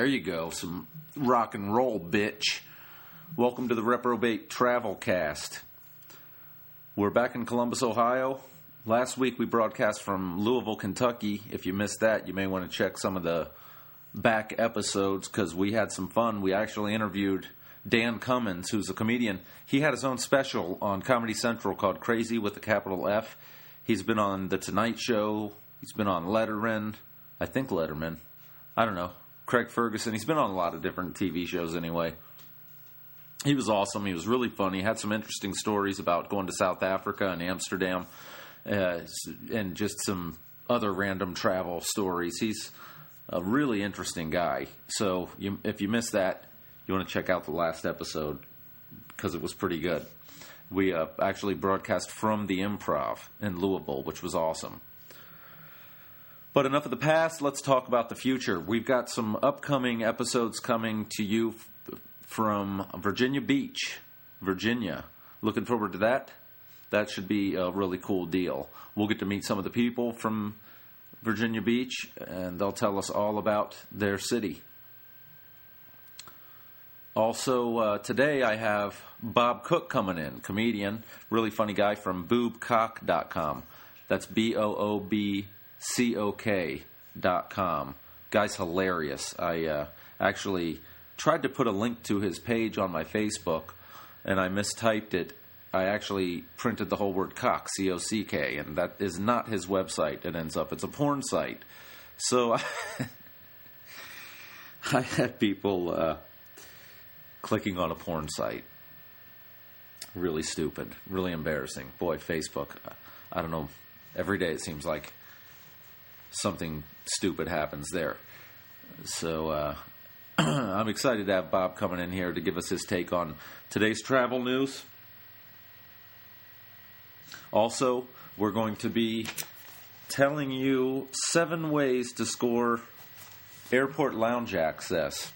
There you go. Some rock and roll, bitch. Welcome to the Reprobate Travel Cast. We're back in Columbus, Ohio. Last week we broadcast from Louisville, Kentucky. If you missed that, you may want to check some of the back episodes because we had some fun. We actually interviewed Dan Cummins, who's a comedian. He had his own special on Comedy Central called Crazy with a capital F. He's been on The Tonight Show. He's been on Letterman. I think Letterman. I don't know. Craig Ferguson. He's been on a lot of different TV shows anyway. He was awesome. He was really funny. He had some interesting stories about going to South Africa and Amsterdam uh, and just some other random travel stories. He's a really interesting guy. So you, if you missed that, you want to check out the last episode because it was pretty good. We uh, actually broadcast from the improv in Louisville, which was awesome. But enough of the past, let's talk about the future. We've got some upcoming episodes coming to you f- from Virginia Beach, Virginia. Looking forward to that. That should be a really cool deal. We'll get to meet some of the people from Virginia Beach, and they'll tell us all about their city. Also, uh, today I have Bob Cook coming in, comedian, really funny guy from boobcock.com. That's B O O B com. Guy's hilarious. I uh, actually tried to put a link to his page on my Facebook, and I mistyped it. I actually printed the whole word cock, C O C K, and that is not his website. It ends up, it's a porn site. So I, I had people uh, clicking on a porn site. Really stupid, really embarrassing. Boy, Facebook, I don't know. Every day it seems like something stupid happens there. So uh, I'm excited to have Bob coming in here to give us his take on today's travel news. Also, we're going to be telling you seven ways to score airport lounge access.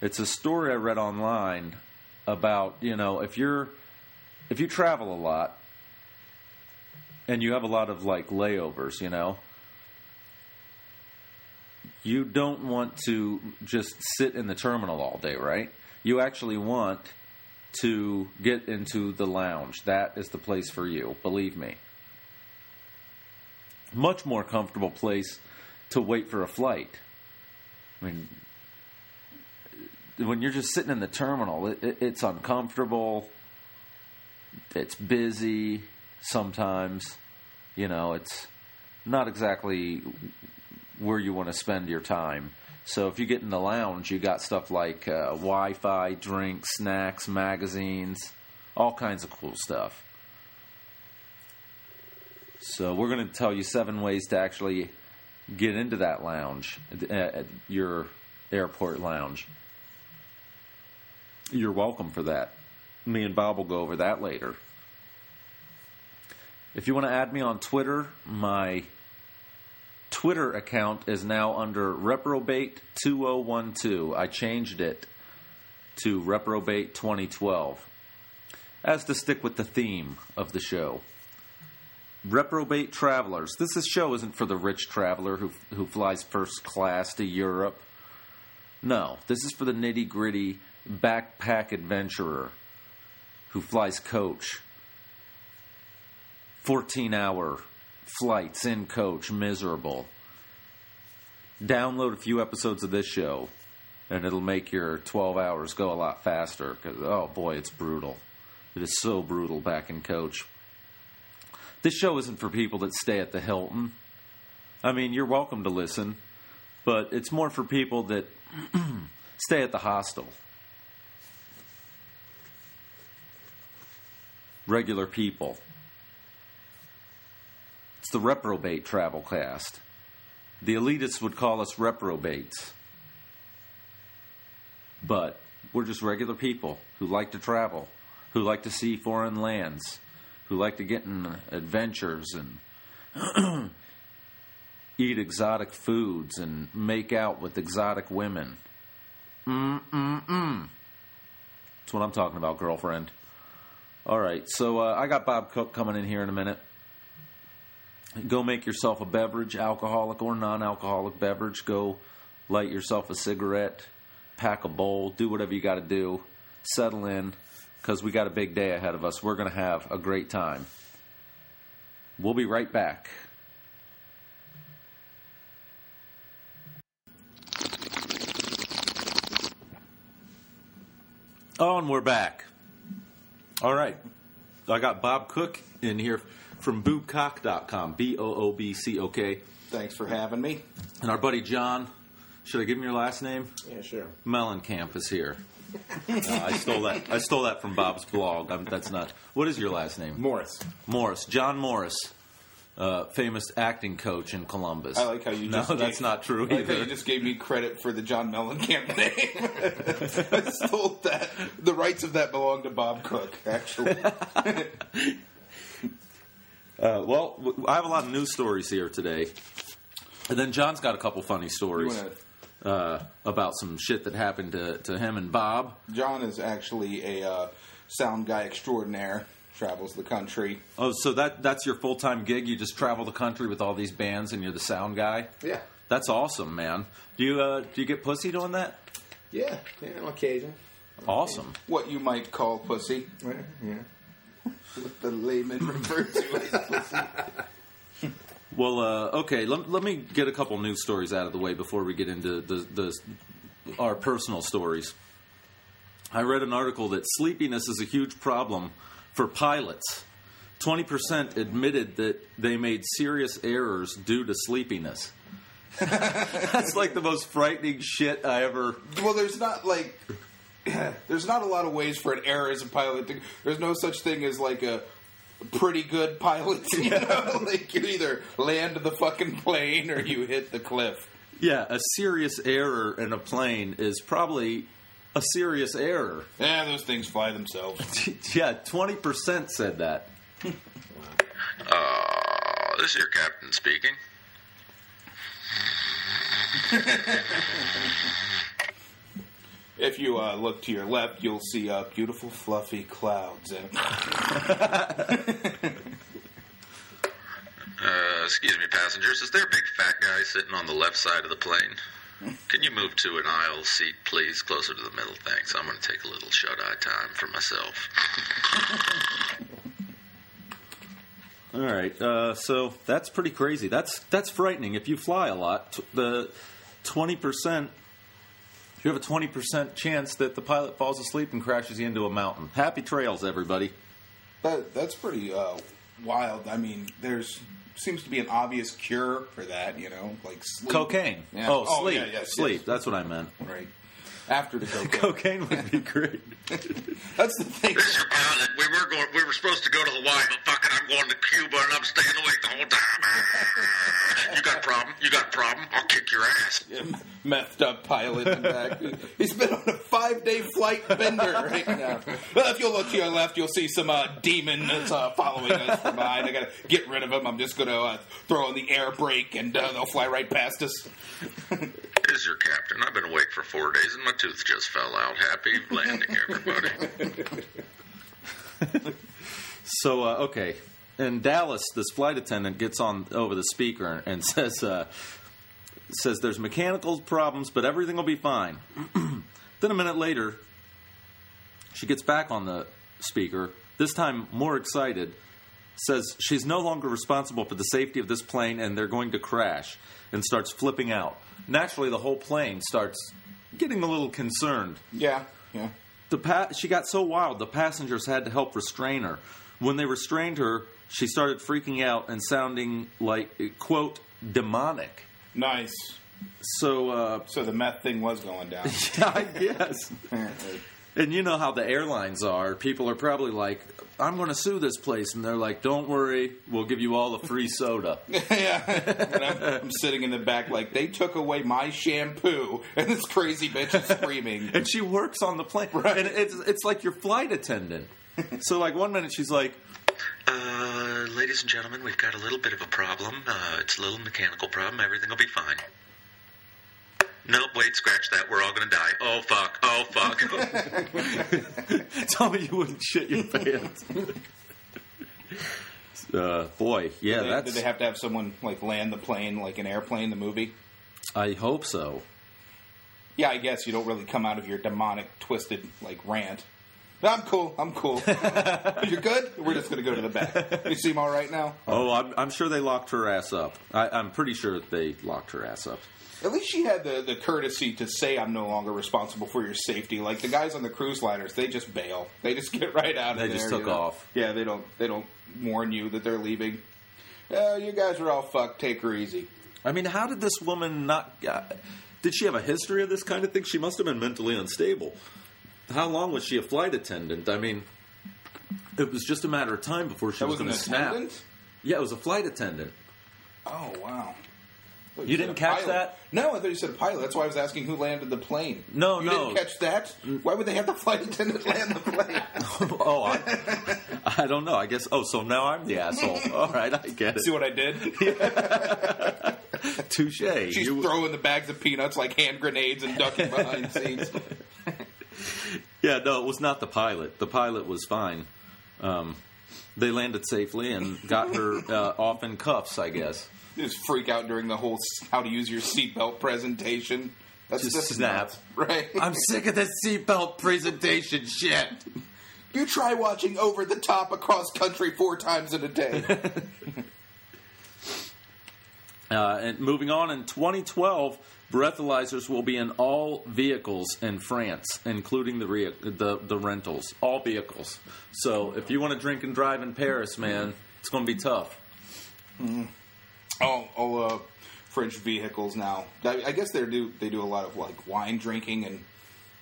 It's a story I read online about, you know, if you're if you travel a lot and you have a lot of like layovers, you know, you don't want to just sit in the terminal all day, right? You actually want to get into the lounge. That is the place for you, believe me. Much more comfortable place to wait for a flight. I mean, when you're just sitting in the terminal, it, it, it's uncomfortable. It's busy sometimes. You know, it's not exactly where you want to spend your time. So if you get in the lounge, you got stuff like uh, Wi-Fi, drinks, snacks, magazines, all kinds of cool stuff. So we're going to tell you seven ways to actually get into that lounge, at your airport lounge. You're welcome for that. Me and Bob will go over that later. If you want to add me on Twitter, my Twitter account is now under Reprobate2012. I changed it to Reprobate 2012 as to stick with the theme of the show. Reprobate travelers. This is show isn't for the rich traveler who who flies first class to Europe. No, this is for the nitty gritty backpack adventurer who flies coach. 14 hour flights in coach miserable. Download a few episodes of this show, and it'll make your 12 hours go a lot faster. Because, oh boy, it's brutal. It is so brutal back in coach. This show isn't for people that stay at the Hilton. I mean, you're welcome to listen, but it's more for people that stay at the hostel. Regular people. It's the reprobate travel cast. The elitists would call us reprobates. But we're just regular people who like to travel, who like to see foreign lands, who like to get in adventures and eat exotic foods and make out with exotic women. Mm mm mm. That's what I'm talking about, girlfriend. All right, so uh, I got Bob Cook coming in here in a minute. Go make yourself a beverage, alcoholic or non alcoholic beverage. Go light yourself a cigarette, pack a bowl, do whatever you got to do, settle in, because we got a big day ahead of us. We're going to have a great time. We'll be right back. Oh, and we're back. All right. I got Bob Cook in here from boobcock.com. B O O B C O K. Thanks for having me. And our buddy John, should I give him your last name? Yeah, sure. Mellencamp is here. Uh, I stole that. I stole that from Bob's blog. I'm, that's not. What is your last name? Morris. Morris. John Morris, uh, famous acting coach in Columbus. I like how you No, that's gave- not true I like how either. you just gave me credit for the John Mellencamp name. I stole that. The rights of that belong to Bob Cook, actually. Uh, well, w- I have a lot of news stories here today, and then John's got a couple funny stories wanna- uh, about some shit that happened to, to him and Bob. John is actually a uh, sound guy extraordinaire. Travels the country. Oh, so that that's your full time gig? You just travel the country with all these bands, and you're the sound guy. Yeah. That's awesome, man. Do you uh, do you get pussy doing that? Yeah, yeah, on occasion. Awesome. What you might call pussy. Yeah, yeah. What the layman refer to as pussy. Well, uh, okay. Let, let me get a couple news stories out of the way before we get into the, the our personal stories. I read an article that sleepiness is a huge problem for pilots. Twenty percent admitted that they made serious errors due to sleepiness. That's like the most frightening shit I ever. Well, there's not like there's not a lot of ways for an error as a pilot. To, there's no such thing as like a pretty good pilot. You know, like you either land the fucking plane or you hit the cliff. Yeah, a serious error in a plane is probably a serious error. Yeah, those things fly themselves. yeah, twenty percent said that. Uh, this is your captain speaking. If you uh, look to your left, you'll see uh, beautiful fluffy clouds. And Uh, excuse me, passengers. Is there a big fat guy sitting on the left side of the plane? Can you move to an aisle seat, please, closer to the middle? Thanks. I'm going to take a little shut-eye time for myself. All right, uh, so that's pretty crazy. That's that's frightening. If you fly a lot, t- the twenty percent, you have a twenty percent chance that the pilot falls asleep and crashes you into a mountain. Happy trails, everybody. that, that's pretty uh, wild. I mean, there's seems to be an obvious cure for that. You know, like sleep. Cocaine. Yeah. Oh, Oh, sleep. yeah, yes, sleep. yes. That's what I meant. right after the cocaine. Cocaine would be great. That's the thing. This is your pilot. We were going. We were supposed to go to Hawaii, but fucking, I'm going to Cuba, and I'm staying awake the whole time. You got a problem? You got a problem? I'll kick your ass. methed up pilot in back. He's been on a five day flight bender right now. Well, if you'll look to your left, you'll see some uh, demon that's uh, following us from behind. I gotta get rid of him. I'm just gonna uh, throw in the air brake and uh, they'll fly right past us. Is your captain. I've been awake for four days, and my tooth just fell out. Happy landing, everybody. So uh, okay, in Dallas, this flight attendant gets on over the speaker and says, uh, "says there's mechanical problems, but everything will be fine." then a minute later, she gets back on the speaker. This time, more excited, says she's no longer responsible for the safety of this plane, and they're going to crash, and starts flipping out. Naturally, the whole plane starts getting a little concerned. Yeah, yeah. The pa- she got so wild, the passengers had to help restrain her. When they restrained her, she started freaking out and sounding like, quote, demonic. Nice. So, uh, So the meth thing was going down. yeah, I guess. And you know how the airlines are. People are probably like, I'm going to sue this place. And they're like, don't worry, we'll give you all a free soda. yeah. And I'm, I'm sitting in the back like, they took away my shampoo. And this crazy bitch is screaming. and she works on the plane. Right. And it's, it's like your flight attendant. so, like, one minute she's like, Uh, ladies and gentlemen, we've got a little bit of a problem. Uh, it's a little mechanical problem. Everything will be fine. Nope, wait, scratch that. We're all gonna die. Oh fuck. Oh fuck. tell me you wouldn't shit your pants. uh, boy, yeah, They- that's. Did they have to have someone like land the plane like an airplane, the movie? I hope so. yeah, I guess you don't really come out of your demonic, twisted like rant. I'm cool. I'm cool. You're good. We're just gonna go to the back. You seem all right now. Oh, I'm, I'm sure they locked her ass up. I, I'm pretty sure they locked her ass up. At least she had the, the courtesy to say, I'm no longer responsible for your safety. Like the guys on the cruise liners, they just bail. They just get right out of They there. They just you took know? off. Yeah, they don't they don't warn you that they're leaving. Uh, you guys are all fucked. Take her easy. I mean, how did this woman not? Uh, did she have a history of this kind of thing? She must have been mentally unstable. How long was she a flight attendant? I mean, it was just a matter of time before she That was was going to snap. Yeah, it was a flight attendant. Oh, wow. Thought You didn't catch pilot. that? No, I thought you said a pilot. That's why I was asking who landed the plane. No, you no. didn't catch that. Why would they have the flight attendant land the plane? oh, I, I don't know. I guess. Oh, so now I'm the asshole. All right, I get it. See what I did? Touche. She's You- throwing the bags of peanuts like hand grenades and ducking behind scenes. Yeah, no, it was not the pilot. The pilot was fine. Um, they landed safely and got her uh, off in cuffs, I guess. Just freak out during the whole how to use your seatbelt presentation. That's Just snap. nuts, right? I'm sick of this seatbelt presentation shit. you try watching over the top across country four times in a day. Uh, and moving on, in 2012, breathalyzers will be in all vehicles in France, including the rea- the, the rentals, all vehicles. So if you want to drink and drive in Paris, man, it's going to be tough. All all uh, French vehicles now. I, I guess they do they do a lot of like wine drinking and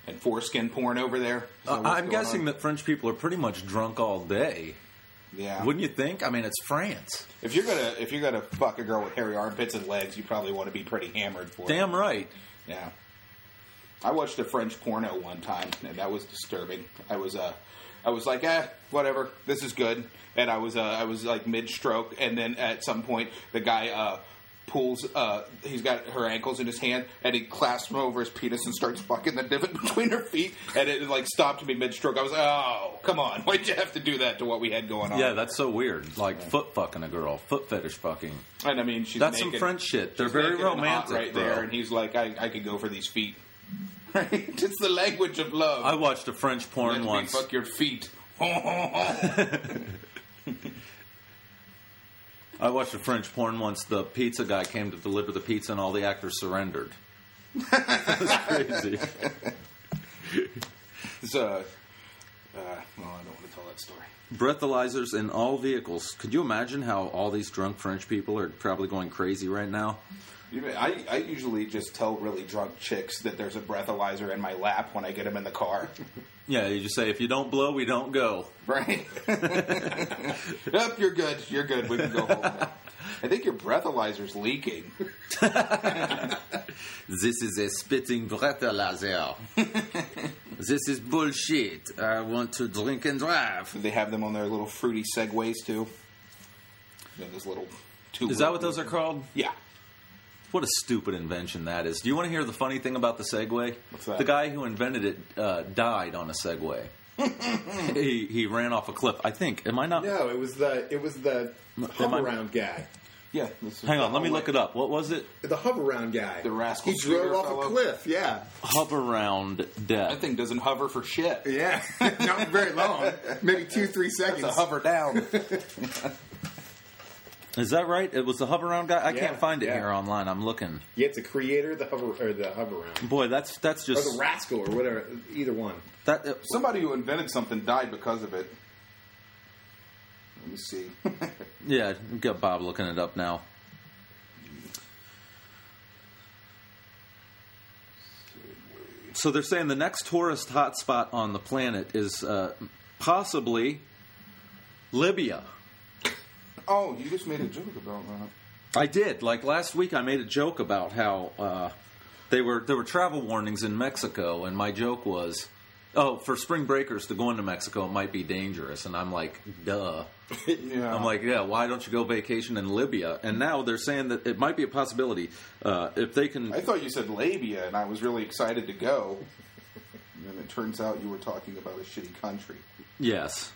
and foreskin porn over there. Uh, I'm guessing on? that French people are pretty much drunk all day. yeah. Wouldn't you think? I mean, it's France. if you're gonna if you're gonna fuck a girl with hairy armpits and legs, you probably want to be pretty hammered for it. Damn right. Yeah. I watched a French porno one time, and that was disturbing. I was, uh, I was like, eh, whatever, this is good. And I was, uh, I was like mid stroke, and then at some point, the guy uh, pulls, uh, he's got her ankles in his hand, and he clasps them over his penis and starts fucking the divot between her feet, and it like stopped me mid stroke. I was like, oh, come on, why'd you have to do that to what we had going on? Yeah, that's so weird. Like foot fucking a girl, foot fetish fucking. and I mean, she's That's naked. some French shit. They're She's very naked and hot romantic, right bro. there, and he's like, I, I could go for these feet. Right? It's the language of love. I watched a French porn Let me once. fuck your feet. I watched a French porn once. The pizza guy came to deliver the pizza, and all the actors surrendered. was crazy. It's, uh, uh, well, I don't want to tell that story. Breathalyzers in all vehicles. Could you imagine how all these drunk French people are probably going crazy right now? You know, I, I usually just tell really drunk chicks that there's a breathalyzer in my lap when I get them in the car. Yeah, you just say, if you don't blow, we don't go. Right? yep, you're good. You're good. We can go home. I think your breathalyzer's leaking. This is a spitting breathalyzer. this is bullshit. I want to drink and drive. They have them on their little fruity segways, too. You know, those little two. Is that what those are called? Yeah. What a stupid invention that is. Do you want to hear the funny thing about the Segway? What's that? The guy who invented it uh, died on a Segway. he he ran off a cliff. I think. Am I not? No, it was the it was the Am hover I- round guy. Yeah. this Hang on. Let me whole look it up. What was it? The hover round guy. The rascal He drove off fellow. a cliff. Yeah, Hover round death. That thing doesn't hover for shit. yeah. Not very long. Maybe two, three seconds. It's a hover down. Is that right? It was the hover round guy. I Yeah, can't find it yeah. here online. I'm looking. Yeah, it's a creator, the hover or the hover round, Boy, that's that's or just the rascal, or whatever. Either one. that. uh, Somebody who invented something died because of it. Let me see. yeah, got Bob looking it up now. So they're saying the next tourist hotspot on the planet is uh, possibly Libya. oh, you just made a joke about that. I did. Like last week, I made a joke about how uh, they were there were travel warnings in Mexico, and my joke was, "Oh, for spring breakers to go into Mexico it might be dangerous." And I'm like, "Duh." Yeah. I'm like, "Yeah, why don't you go vacation in Libya?" And now they're saying that it might be a possibility uh, if they can. I thought you said labia, and I was really excited to go. And it turns out you were talking about a shitty country. Yes.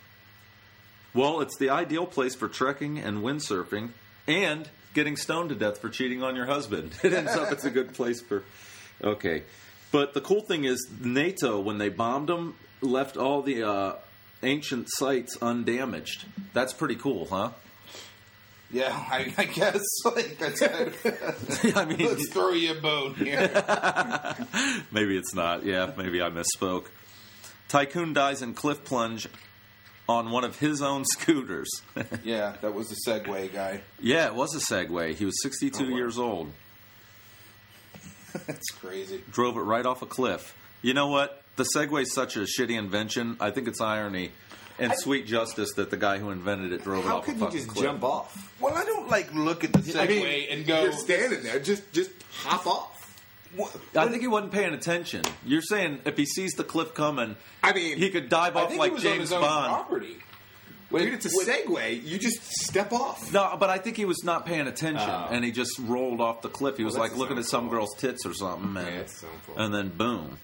Well, it's the ideal place for trekking and windsurfing and getting stoned to death for cheating on your husband. It ends up it's a good place for. Okay. But the cool thing is, NATO when they bombed them, left all the uh, ancient sites undamaged. That's pretty cool, huh? Yeah, I, I guess like that's kind of, I mean, let's throw you a bone here. maybe it's not. Yeah, maybe I misspoke. Tycoon dies in cliff plunge on one of his own scooters. yeah, that was the Segway guy. yeah, it was a Segway. He was 62 Oh, wow. years old. That's crazy. Drove it right off a cliff. You know what? The Segway's such a shitty invention. I think it's irony and sweet justice that the guy who invented it drove it off a cliff. How could you just cliff. jump off? Well, I don't like look at the Segway I mean, and go. You're standing there. Just just hop off. I think he wasn't paying attention. You're saying if he sees the cliff coming, I mean, he could dive I off think like he was on James his own Bond. property. When, dude, it's a Segway. You just step off. No, but I think he was not paying attention, Oh. and he just rolled off the cliff. He was Well, like looking at some cool. girl's tits or something, and, Yeah, sounds cool. and then boom.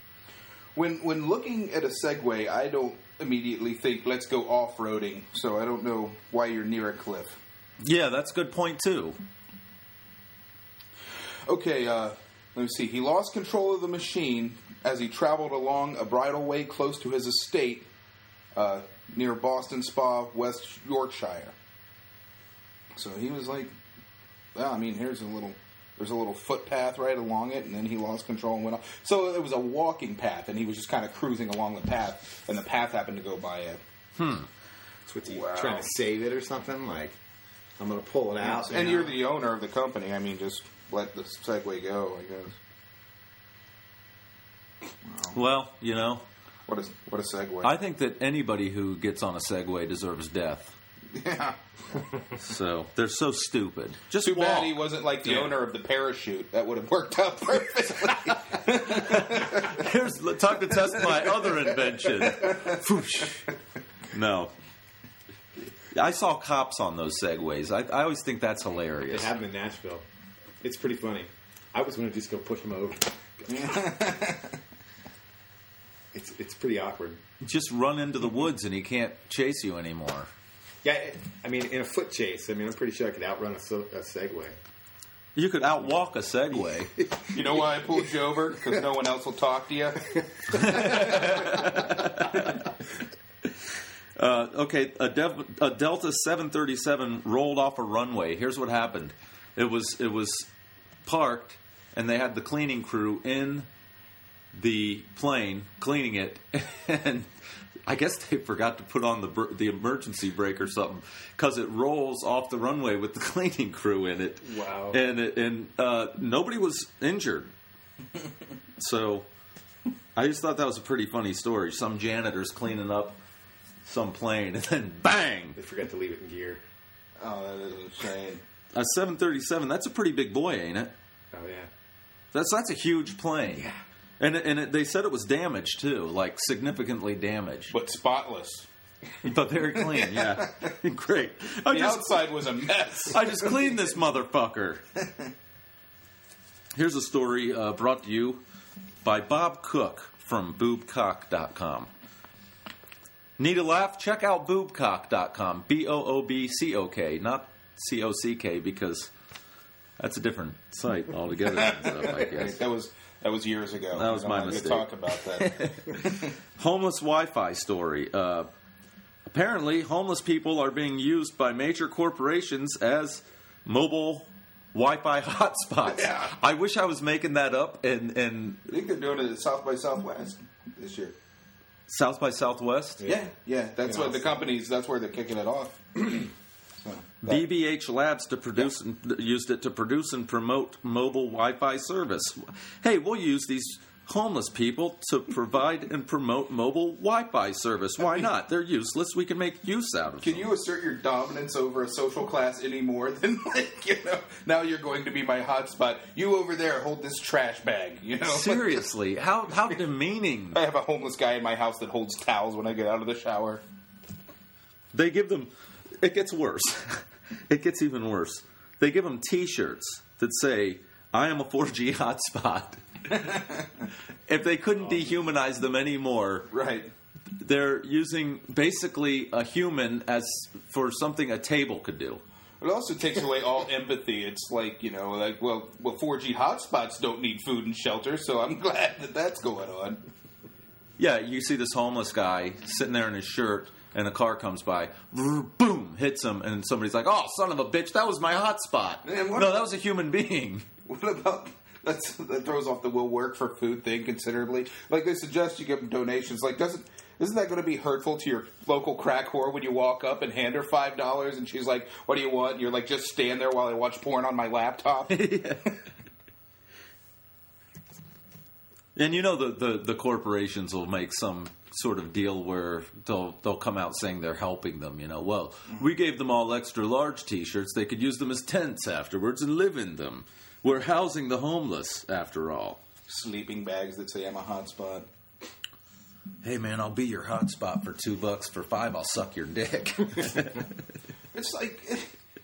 When when looking at a Segway, I don't immediately think let's go off roading. So I don't know why you're near a cliff. Yeah, that's a good point too. Okay, uh, let me see. He lost control of the machine as he traveled along a bridleway close to his estate uh, near Boston Spa, West Yorkshire. So he was like, well, I mean, here's a little. There's a little footpath right along it, and then he lost control and went off. So it was a walking path, and he was just kind of cruising along the path, and the path happened to go by it. That's what you Wow. trying to save it or something. Like I'm gonna pull it out. and you you're the owner of the company. I mean, just let the Segway go. I guess. Well, you know, What a what a segue. I think that anybody who gets on a Segway deserves death. yeah. So they're so stupid. Just Too bad he wasn't like the Yeah. owner of the parachute. That would have worked out perfectly. Here's time to test my other invention. Whoosh. no. I saw cops on those segways. I, I always think that's hilarious. have them in Nashville. It's pretty funny. I was gonna just go push them over. it's it's pretty awkward. Just run into the woods and he can't chase you anymore. Yeah, I mean, in a foot chase, I mean, I'm pretty sure I could outrun a, a Segway. You could outwalk a Segway. you know why I pulled you over? Because no one else will talk to you. Uh, okay, a, Dev- a Delta 737 rolled off a runway. Here's what happened. It was it was parked, and they had the cleaning crew in the plane cleaning it, and I guess they forgot to put on the br- the emergency brake or something because it rolls off the runway with the cleaning crew in it. Wow. And it, and uh, nobody was injured. so I just thought that was a pretty funny story. Some janitors cleaning up some plane, and then bang, They forgot to leave it in gear. Oh, that is insane. a 737. That's a pretty big boy, ain't it? Oh yeah. That's that's a huge plane. Yeah. And and it, they said it was damaged too, like significantly damaged, But spotless. but very clean. Yeah, great. I The just outside was a mess. I just cleaned this motherfucker. Here's a story uh, brought to you by Bob Cook from boobcock.com. Need a laugh? Check out boobcock.com. B O O B C O K, not C O C K, because that's a different site altogether. I guess. That was that was years ago. That was my wanna mistake. Talk about that. homeless Wi-Fi story. Uh, apparently, homeless people are being used by major corporations as mobile Wi-Fi hotspots. Yeah. I wish I was making that up And in I think they're doing it at South by Southwest this year. South by Southwest. Yeah, yeah. That's You know, what the companies. That's where they're kicking it off. BBH Labs to produce and used it to produce and promote mobile Wi-Fi service. Hey, we'll use these homeless people to provide and promote mobile Wi-Fi service. Why not? They're useless. We can make use out of them. Can them. you assert your dominance over a social class any more than like you know? Now you're going to be my hotspot. You over there hold this trash bag. You know. Seriously, how how demeaning. I have a homeless guy in my house that holds towels when I get out of the shower. They give them. It gets worse. it gets even worse. They give them T-shirts that say, "I am a 4G hotspot." if they couldn't oh. dehumanize them anymore, Right. they're using basically a human as for something a table could do. It also takes away all empathy. It's like you know, like well, well, 4G hotspots don't need food and shelter, so I'm glad that that's going on. Yeah, you see this homeless guy sitting there in his shirt, and a car comes by, boom, hits him, and somebody's like, "Oh, son of a bitch, that was my hotspot." Man, what- no, that was a human being. What about that's, that throws off the will work for food thing considerably? Like they suggest you give them donations. Like doesn't isn't that going to be hurtful to your local crack whore when you walk up and hand her five dollars and she's like, "What do you want?" And you're like, "Just stand there while I watch porn on my laptop." And you know the, the, the corporations will make some sort of deal where they'll they'll come out saying they're helping them. You know, well, mm-hmm. we gave them all extra large T-shirts; they could use them as tents afterwards and live in them. We're housing the homeless, after all. Sleeping bags that say I'm a hotspot. Hey man, I'll be your hotspot for two bucks. For five, I'll suck your dick. It's like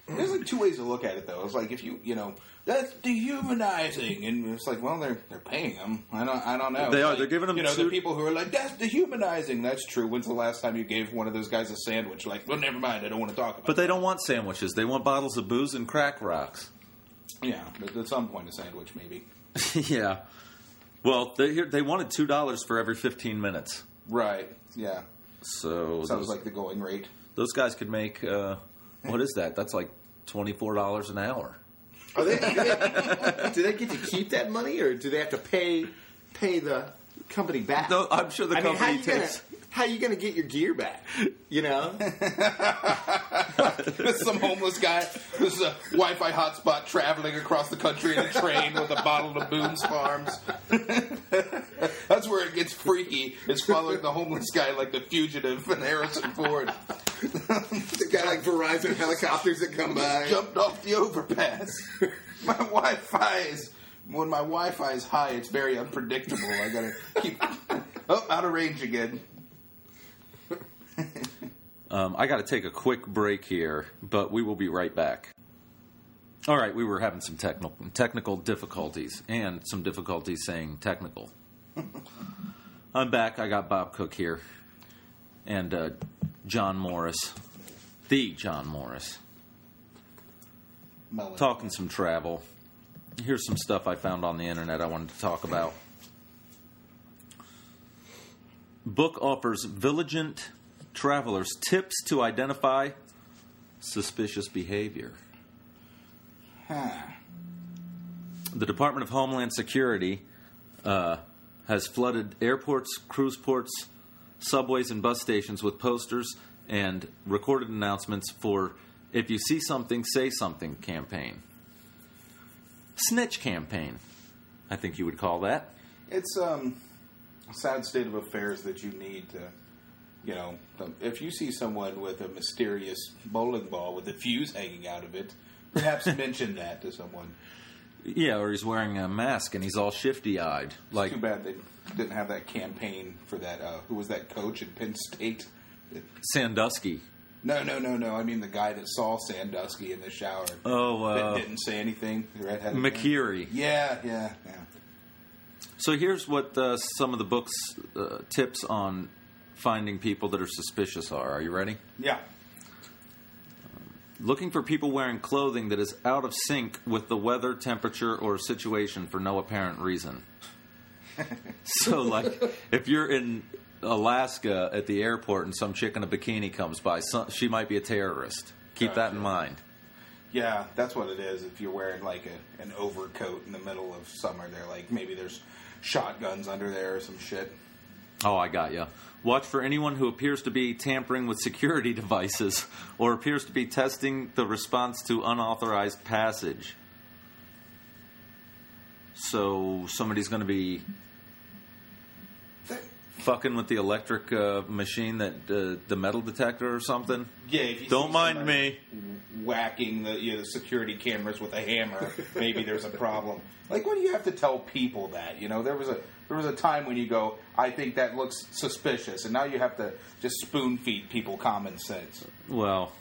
there's like two ways to look at it though. It's like if you you know that's dehumanizing, and it's like well they're they're paying them. I don't I don't know. They It's are. like, They're giving them. You know two- the people who are like that's dehumanizing. That's true. When's the last time you gave one of those guys a sandwich? Like well never mind. I don't want to talk about. but they don't want sandwiches; they want bottles of booze and crack rocks. yeah, at some point a sandwich maybe. yeah. Well, they they wanted two dollars for every fifteen minutes. Right. Yeah. So Sounds those, like the going rate. those guys could make uh, what is that? That's like twenty four dollars an hour. Are they, do, they, do they get to keep that money, or do they have to pay pay the company back? No, I'm sure the I mean, how company you gonna how you gonna get your gear back? You know, This is some homeless guy. This is a Wi-Fi hotspot traveling across the country in a train with a bottle of Boone's Farms. That's where it gets freaky. It's following the homeless guy like the fugitive and Harrison Ford. the guy like Verizon helicopters that come by. Jumped off the overpass. My Wi-Fi is when my Wi-Fi is high. It's very unpredictable. I gotta keep. Oh, out of range again. Um, I got to take a quick break here, but we will be right back. All right, we were having some technical technical difficulties and some difficulties saying technical. I'm back. I got Bob Cook here and uh, John Morris, the John Morris, talking some travel. Here's some stuff I found on the internet I wanted to talk about. Book offers vigilant travelers tips to identify suspicious behavior. Huh. The Department of Homeland Security uh, has flooded airports, cruise ports, subways, and bus stations with posters and recorded announcements for "If you see something, say something" campaign. Snitch campaign, I think you would call that. It's um, a sad state of affairs that you need to, you know, if you see someone with a mysterious bowling ball with a fuse hanging out of it, perhaps mention that to someone. Yeah, or he's wearing a mask and he's all shifty-eyed, like Too bad they didn't have that campaign for that. Uh, who was that coach at Penn State? Sandusky. No, no, no, no. I mean the guy that saw Sandusky in the shower. Oh, that uh, didn't say anything. The redheaded. Yeah, yeah, yeah. So here's what uh, some of the books uh, tips on finding people that are suspicious are. Are you ready? Yeah. Um, looking for people wearing clothing that is out of sync with the weather, temperature, or situation for no apparent reason. so, like, if you're in Alaska at the airport and some chick in a bikini comes by, some, she might be a terrorist. Keep that in mind. Yeah, that's what it is. If you're wearing like a, an overcoat in the middle of summer, they're like maybe there's shotguns under there or some shit. Oh, I got you. Watch for anyone who appears to be tampering with security devices or appears to be testing the response to unauthorized passage. So somebody's going to be fucking with the electric uh, machine that uh, the metal detector or something. Yeah, if you Don't mind me. whacking the you know, the security cameras with a hammer, maybe there's a problem. Like, what do you have to tell people that? You know, there was a there was a time when you go, I think that looks suspicious, and now you have to just spoon feed people common sense. Well,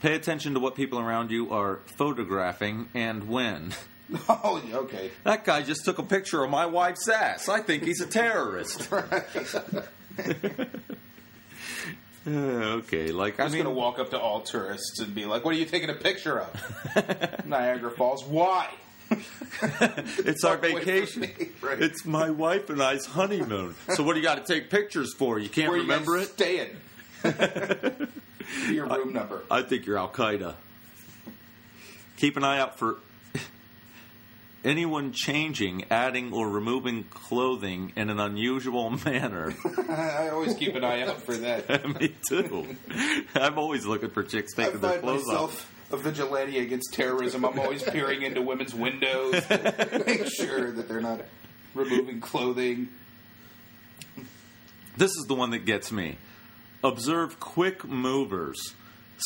pay attention to what people around you are photographing and when. oh, okay. That guy just took a picture of my wife's ass. I think he's a terrorist. okay, like I'm just mean, gonna walk up to all tourists and be like, "What are you taking a picture of?" Niagara Falls. Why? it's our Fuck away from vacation. me. Right. It's my wife and I's honeymoon. so what do you got to take pictures for? You can't Where remember you it. guys Staying. Your room number. I think you're Al Qaeda. Keep an eye out for anyone changing, adding, or removing clothing in an unusual manner. I always keep an eye out for that. Me too. I'm always looking for chicks taking their clothes off. A vigilante against terrorism. I'm always peering into women's windows, to make sure that they're not removing clothing. This is the one that gets me. Observe quick movers.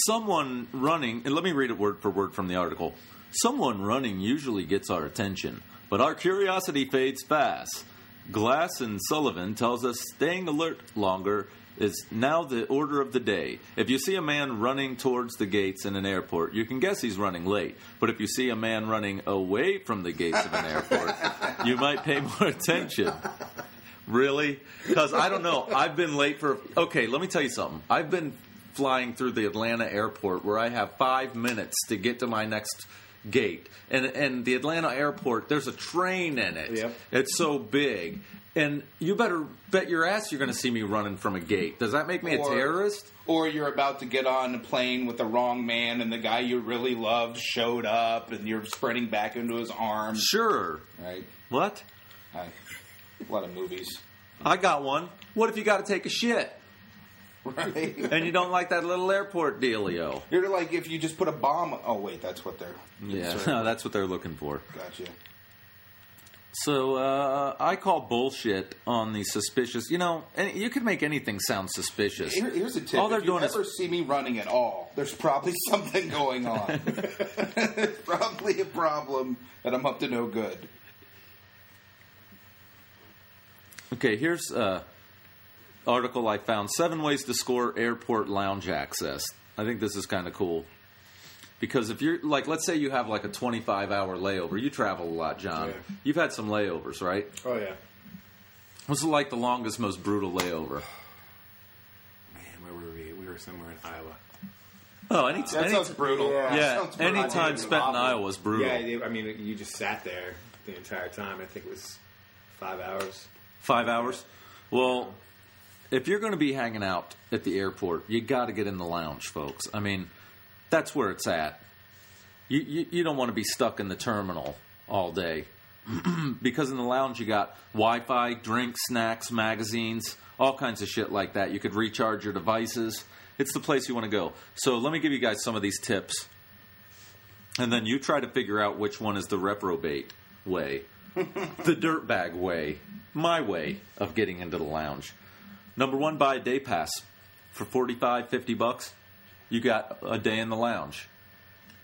Someone running, and let me read it word for word from the article. Someone running usually gets our attention, but our curiosity fades fast. Glass and Sullivan tells us staying alert longer is now the order of the day. If you see a man running towards the gates in an airport, you can guess he's running late. But if you see a man running away from the gates of an airport, you might pay more attention. Really? Because I don't know. I've been late for. Okay, let me tell you something. I've been flying through the Atlanta airport where I have five minutes to get to my next gate, and and the Atlanta airport, there's a train in it. Yep. It's so big, and you better bet your ass you're going to see me running from a gate. Does that make me a terrorist? Or you're about to get on a plane with the wrong man, and the guy you really loved showed up, and you're spreading back into his arms. Sure. Right? What? I, a lot of movies. I got one. What if you got to take a shit Right? and you don't like that little airport dealio? You're like if you just put a bomb. Oh wait, that's what they're. Yeah, that's what they're looking for. Gotcha. So uh, I call bullshit on the suspicious. You know, and you can make anything sound suspicious. Here, here's a tip. All they're if you doing is- ever see me running at all, there's probably something going on. There's probably a problem that I'm up to no good. Okay, here's an article I found: seven ways to score airport lounge access. I think this is kind of cool because if you're like, let's say you have like a 25 hour layover. You travel a lot, John. Yeah. You've had some layovers, right? Oh yeah. What's like the longest, most brutal layover? Man, where were we? We were somewhere in Iowa. Oh, any, That any sounds brutal. Yeah. That yeah, sounds brutal. any time It's spent in awful. Iowa is brutal. Yeah, I mean, you just sat there the entire time. I think it was five hours. Five hours. Well, if you're going to be hanging out at the airport, you got to get in the lounge, folks. I mean, that's where it's at. You, you you don't want to be stuck in the terminal all day because in the lounge you got Wi-Fi, drinks, snacks, magazines, all kinds of shit like that. You could recharge your devices. It's the place you want to go. So let me give you guys some of these tips, and then you try to figure out which one is the reprobate way the dirtbag way, my way of getting into the lounge. Number one, buy a day pass for 45, 50 bucks. You got a day in the lounge.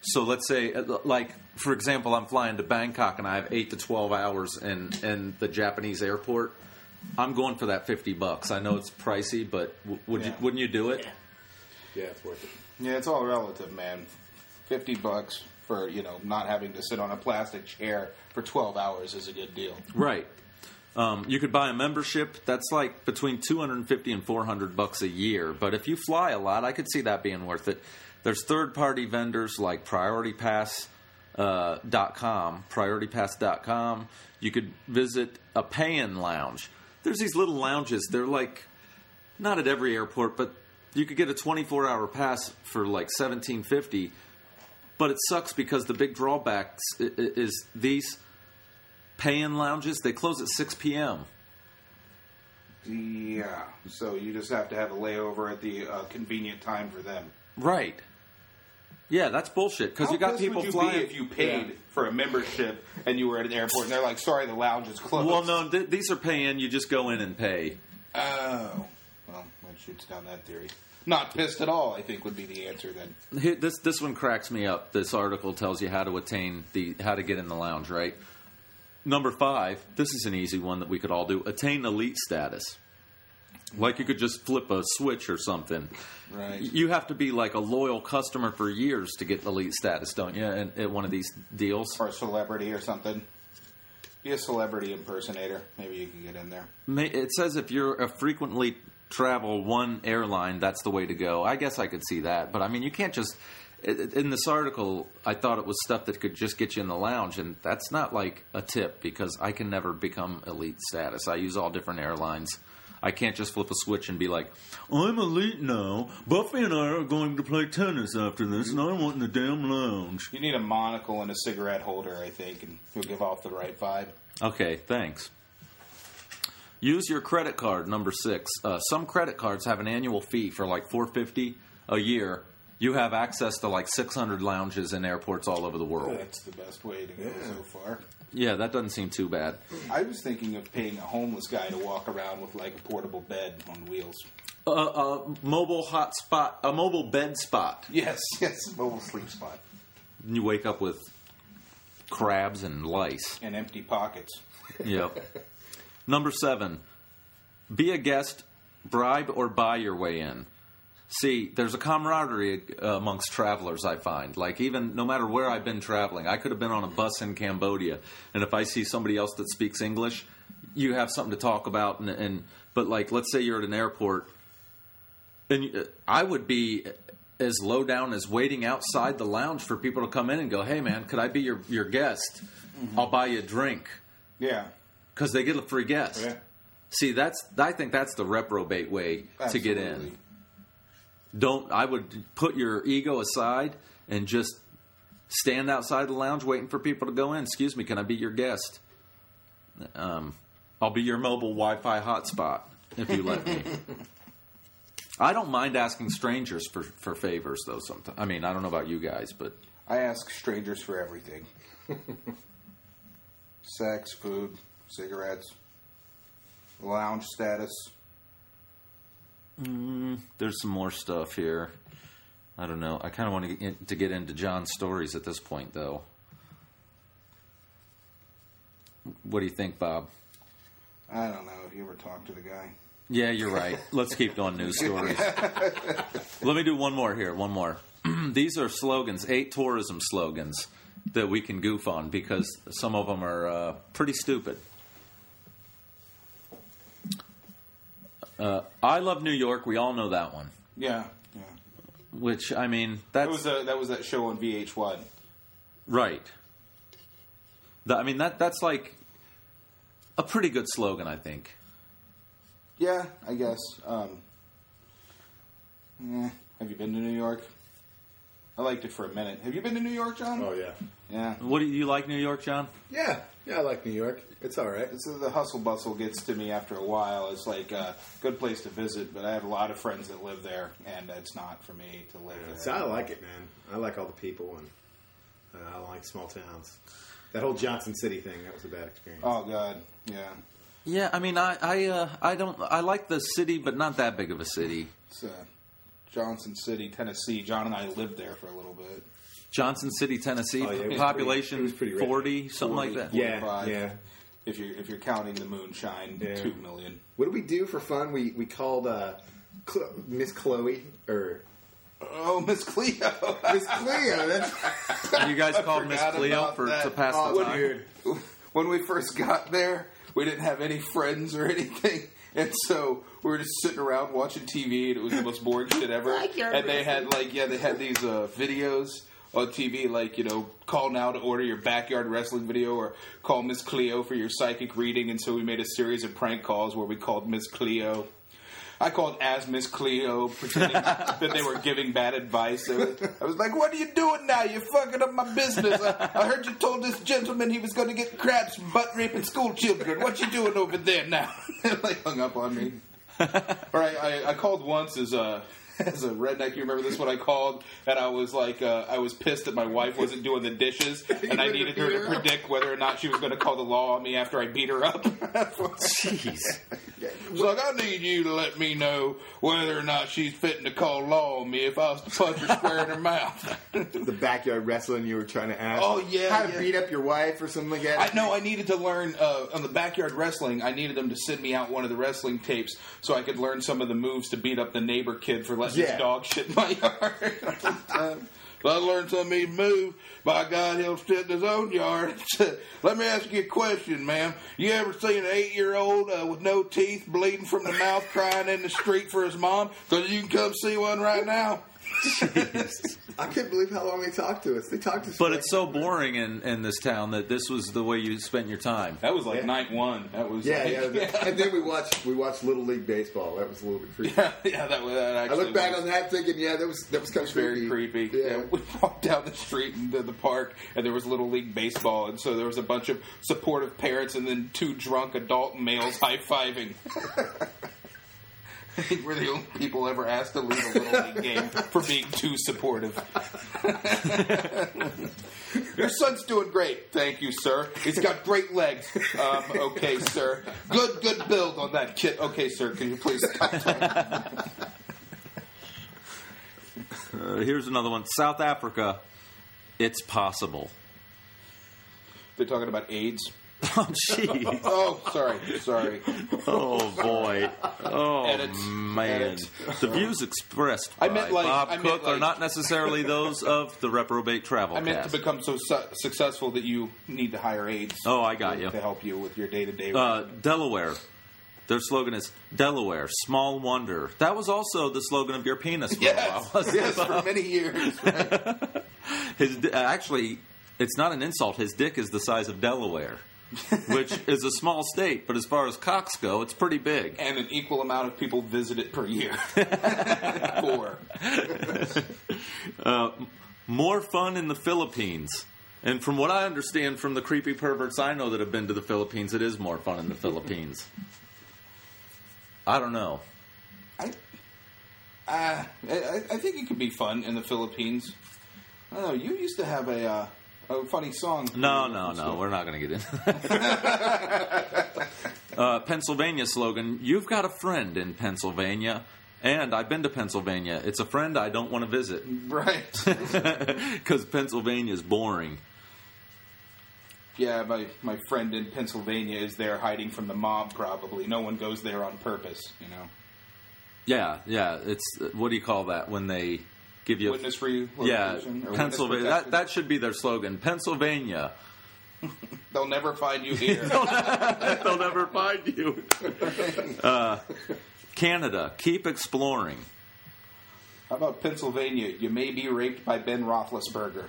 So let's say, uh, like for example, I'm flying to Bangkok and I have eight to 12 hours in in the Japanese airport. I'm going for that 50 bucks. I know it's pricey, but w- would you Yeah. wouldn't you do it? Yeah, it's worth it. Yeah, it's all relative, man. Fifty bucks for you know not having to sit on a plastic chair for twelve hours is a good deal. Right. Um, you could buy a membership. That's like between 250 and 400 bucks a year. But if you fly a lot, I could see that being worth it. There's third-party vendors like PriorityPass. Uh, com, prioritypass.com. You could visit a pay-in lounge. There's these little lounges. They're like not at every airport, but you could get a 24-hour pass for like 1750. But it sucks because the big drawbacks is these pay-in lounges they close at 6 p.m. Yeah, so you just have to have a layover at the uh, convenient time for them. Right. Yeah, that's bullshit because you got people would you flying. be if you paid Yeah. for a membership and you were at an airport and they're like, "Sorry, the lounge is closed." well, no, th- these are pay-in. You just go in and pay. Oh, well, that shoots down that theory. Not pissed at all. I think would be the answer then. Here, this this one cracks me up. This article tells you how to attain the how to get in the lounge. Right. Number five. This is an easy one that we could all do. Attain elite status. Like you could just flip a switch or something. Right. You have to be like a loyal customer for years to get elite status, don't you? And at one of these deals. Or a celebrity or something. Be a celebrity impersonator. Maybe you can get in there. It says if you're a frequently travel one airline, that's the way to go. I guess I could see that, but I mean, you can't just. In this article, I thought it was stuff that could just get you in the lounge, and that's not like a tip because I can never become elite status. I use all different airlines. I can't just flip a switch and be like, "I'm elite now. Buffy and I are going to play tennis after this, and I want in the damn lounge." You need a monocle and a cigarette holder, I think, and you'll give off the right vibe. Okay, thanks. Use your credit card. Number six. Uh, some credit cards have an annual fee for like four fifty a year. You have access to like six hundred lounges in airports all over the world. That's the best way to go so far. Yeah, that doesn't seem too bad. I was thinking of paying a homeless guy to walk around with like a portable bed on wheels. Uh, uh, mobile hot spot, a mobile bed spot. Yes, yes, mobile sleep spot And You wake up with crabs and lice. and empty pockets. Yep. Number seven, be a guest, bribe or buy your way in. See, there's a camaraderie uh, amongst travelers, I find. Like, even no matter where I've been traveling, I could have been on a bus in Cambodia, and if I see somebody else that speaks English, you have something to talk about. And, and but, like, let's say you're at an airport, and uh, I would be as low down as waiting outside the lounge for people to come in and go, hey, man, could I be your, your guest? I'll buy you a drink Yeah, because they get a free guest. Yeah. See, that's I think that's the reprobate way to get in. Don't I would put your ego aside and just stand outside the lounge waiting for people to go in. Excuse me, can I be your guest? Um, I'll be your mobile Wi-Fi hotspot if you let me. I don't mind asking strangers for, for favors though. Sometimes I mean I don't know about you guys, but I ask strangers for everything: sex, food, cigarettes, lounge status. There's some more stuff here. I don't know. I kind of want to get, to get into John's stories at this point, though. What do you think, Bob? I don't know if you ever talked to the guy. Yeah, you're right. Let's keep doing news stories. Let me do one more here. One more. These are slogans, eight tourism slogans that we can goof on because some of them are uh, pretty stupid. Uh, I love New York. We all know that one. Yeah, yeah. Which I mean, That was a, that was that show on VH1. Right. Th- I mean that that's like a pretty good slogan, I think. Yeah, I guess. Um, yeah. Have you been to New York? I liked it for a minute. Have you been to New York, John? Oh yeah, Yeah. What do you, you like New York, John? yeah, yeah. I like New York. It's all right. This is the hustle bustle gets to me after a while. It's like a good place to visit, but I have a lot of friends that live there, and it's not for me to live So there. I like it, man. I like all the people, and uh, I like small towns. That whole Johnson City thing, that was a bad experience. Oh God, yeah. Yeah, I mean, I I uh, I don't I like the city, but not that big of a city. It's uh, Johnson City, Tennessee. John and I lived there for a little bit. Johnson City, Tennessee, Oh, yeah, population pretty- it was pretty forty, something like that. Yeah, yeah. If you're if you're counting the moonshine, Yeah. two million. What did we do for fun? We we called uh, Cl- Miss Chloe or Oh, Miss Cleo. Miss Cleo. That's You guys called Miss forgot Cleo for that. to pass oh, the time. dude. when we first got there, we didn't have any friends or anything. And so we were just sitting around watching TV, and it was the most boring shit ever. And they had like, yeah, they had these uh, videos on TV, like you know, call now to order your backyard wrestling video, or call Miss Cleo for your psychic reading. And so we made a series of prank calls where we called Miss Cleo. I called as Miss Cleo, pretending that they were giving bad advice. I was, I was like, "What are you doing now? You're fucking up my business. I, I heard you told this gentleman he was going to get craps from butt raping school children. What you doing over there now?" They hung up on me. Or I, I, I called once as a as a redneck. You remember this? What I called, and I was like, uh, I was pissed that my wife wasn't doing the dishes, and I needed beat her to her up. predict whether or not she was going to call the law on me after I beat her up. Jeez. It's like I need you to let me know whether or not she's fitting to call law on me if I was to punch her square in her mouth. the backyard wrestling you were trying to ask. Oh, yeah, how to yeah. beat up your wife or something like that. I know I needed to learn uh, on the backyard wrestling. I needed them to send me out one of the wrestling tapes so I could learn some of the moves to beat up the neighbor kid for letting Yeah. his dog shit in my yard. Um, I learned something he move, by God, he'll sit in his own yard. Let me ask you a question, ma'am. You ever seen an eight-year-old uh, with no teeth, bleeding from the mouth, crying in the street for his mom? Because you can come see one right now. I couldn't believe how long they talked to us. They talked to us. But it's so boring in, in this town that this was the way you spent your time. That was like Yeah. night one. That was Yeah, like, yeah. And then we watched we watched Little League baseball. That was a little bit creepy. yeah, yeah, that was. That I actually look back was. on that thinking, yeah, that was that was kind of It's very creepy. Yeah. Yeah, we walked down the street into the park, and there was little league baseball, and so there was a bunch of supportive parents, and then two drunk adult males high fiving. I think we're the only people ever asked to leave a little league game for being too supportive. Your son's doing great, thank you, sir. He's got great legs. Um, okay, sir. Good, good build on that kid. Okay, sir. Can you please stop? Uh, here's another one South Africa. It's possible. They're talking about AIDS. Oh, jeez. Oh, sorry, sorry. Oh, boy. Oh, Edits. man. Edits. The views expressed I meant like- Bob I meant Cook are not necessarily those of the Reprobate Travel I meant Cast. to become so su- successful that you need to hire aides. Oh, I got to, you. to help you with your day to day. Uh, Delaware. Their slogan is Delaware, small wonder. That was also the slogan of your penis for a while. yes, for many years. Right? His actually, it's not an insult. His dick is the size of Delaware, which is a small state, but as far as cocks go, it's pretty big. and an equal amount of people visit it per year. Four. Uh, more fun in the Philippines. And from what I understand from the creepy perverts I know that have been to the Philippines, it is more fun in the Philippines. I don't know. I, uh, I, I think it could be fun in the Philippines. I don't know. You used to have a uh, a funny song. No, no, no. We're not going to get into uh, Pennsylvania slogan You've got a friend in Pennsylvania, and I've been to Pennsylvania. It's a friend I don't want to visit Right. because Pennsylvania is boring. Yeah, my, my friend in Pennsylvania is there hiding from the mob, probably. No one goes there on purpose, you know. Yeah, yeah. It's what do you call that when they give you Witness free Yeah, Pennsylvania. That, that should be their slogan. Pennsylvania. They'll never find you here. They'll never find you. Uh, Canada. Keep exploring. How about Pennsylvania? You may be raped by Ben Roethlisberger.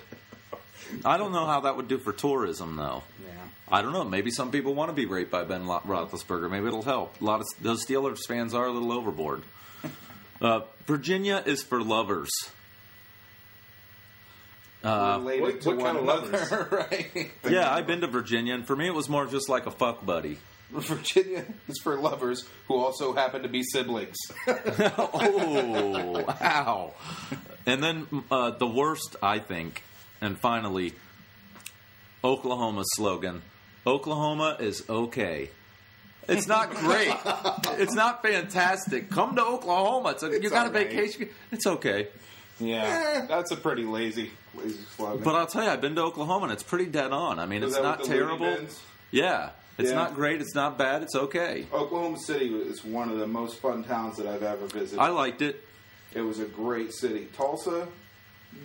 I don't know how that would do for tourism, though. Yeah. I don't know. Maybe some people want to be raped by Ben Lo- Roethlisberger. Maybe it'll help. A lot of those Steelers fans are a little overboard. Uh, Virginia is for lovers. Uh, Related what- to what one kind of another, right? yeah, I've been to Virginia, and for me, it was more just like a fuck buddy. Virginia is for lovers who also happen to be siblings. oh, ow. And then uh, the worst, I think, and finally, Oklahoma's slogan Oklahoma is okay. It's not great. it's not fantastic. Come to Oklahoma. It's a, you got a all right. vacation. It's okay. Yeah, eh. that's a pretty lazy, lazy slogan. But I'll tell you, I've been to Oklahoma and it's pretty dead on. I mean, Was it's not with the Looney terrible. Yeah. It's Yeah. not great. It's not bad. It's okay. Oklahoma City is one of the most fun towns that I've ever visited. I liked it. It was a great city. Tulsa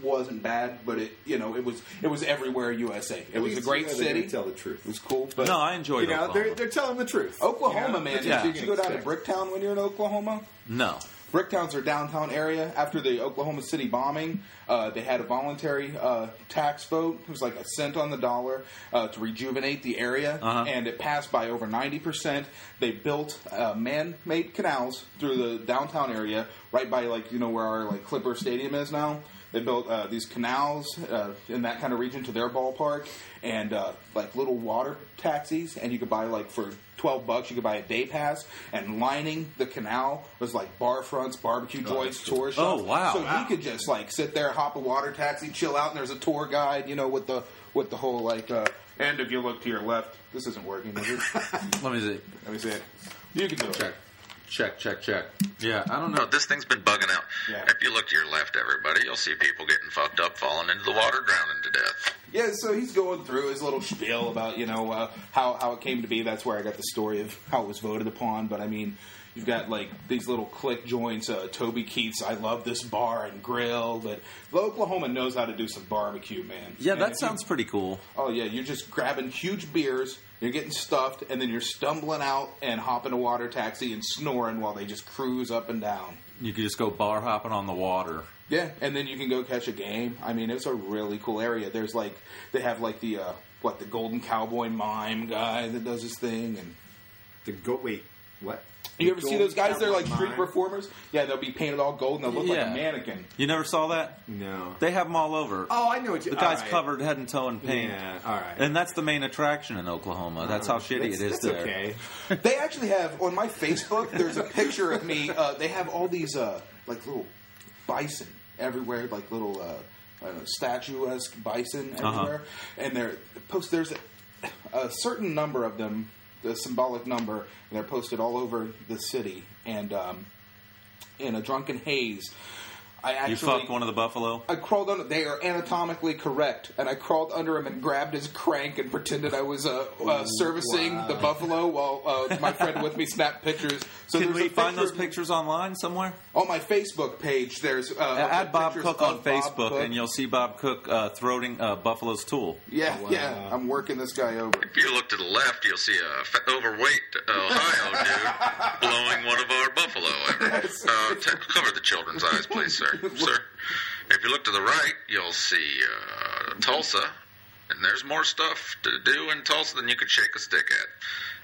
wasn't bad, but it you know it was it was everywhere USA. It At was a great you they're city. Tell the truth. It was cool, but No, I enjoyed You know, Oklahoma. they're, they're telling the truth. Oklahoma, You know, man. Yeah. Did you go down to. Bricktown when you're in Oklahoma? No. Bricktown's their downtown area. After the Oklahoma City bombing, uh, they had a voluntary uh, tax vote. It was like a cent on the dollar uh, to rejuvenate the area, Uh-huh. and it passed by over 90%. They built uh, man-made canals through the downtown area, right by like you know where our like Clipper Stadium is now. They built uh, these canals uh, in that kind of region to their ballpark, and uh, like little water taxis, and you could buy like for twelve bucks, you could buy a day pass, and lining the canal was like bar fronts, barbecue joints, tour shops. Oh, wow. So Wow. you could just like sit there, hop a water taxi, chill out, and there's a tour guide, you know, with the with the whole like. Uh, and if you look to your left, this isn't working, is it? Let me see. Let me see it. You can do it. Check. Check, check, check. Yeah, I don't No, know. this thing's been bugging out. Yeah. If you look to your left, everybody, you'll see people getting fucked up, falling into the water, drowning to death. Yeah, so he's going through his little spiel about you know uh, how how it came to be. That's where I got the story of how it was voted upon. But I mean, You've got like these little click joints. Uh, Toby Keith's "I Love This Bar and Grill." That Oklahoma knows how to do some barbecue, man. Yeah, And that if you- sounds pretty cool. Oh yeah, you're just grabbing huge beers, you're getting stuffed, and then you're stumbling out and hopping a water taxi and snoring while they just cruise up and down. You could just go bar hopping on the water. Yeah, and then you can go catch a game. I mean, it's a really cool area. There's like they have like the uh, what the Golden Cowboy mime guy that does his thing, and The go wait, what? You ever see those guys? They're like street performers. Yeah, they'll be painted all gold and they'll look like Yeah. a mannequin. You never saw that? No. They have them all over. Oh, I know what you. the guy's all right. covered head and toe in paint. Yeah, all right. And that's the main attraction in Oklahoma. That's how shitty That's- it is that's there. Okay. They actually have on my Facebook. There's a picture of me. Uh, they have all these uh, like little bison everywhere, like little uh, I don't know, statuesque bison Uh-huh. everywhere, and they're post. There's a, a certain number of them, the symbolic number, and they're posted all over the city. And um, in a drunken haze, I actually You fucked one of the buffalo? I crawled under. They are anatomically correct, and I crawled under him and grabbed his crank and pretended I was uh, uh, servicing wow. the buffalo while uh, my friend with me snapped pictures. So Can we find those pictures online somewhere? on my Facebook page? There's uh, Add Bob Cook on Bob Facebook, Cook. and you'll see Bob Cook uh, throating uh, Buffalo's tool. yeah, Wow. yeah. I'm working this guy over. If you look to the left, you'll see a fat, overweight Ohio dude blowing one of our buffalo. Uh, t- cover the children's eyes, please, sir. Sir. If you look to the right, you'll see uh, Tulsa, and there's more stuff to do in Tulsa than you could shake a stick at.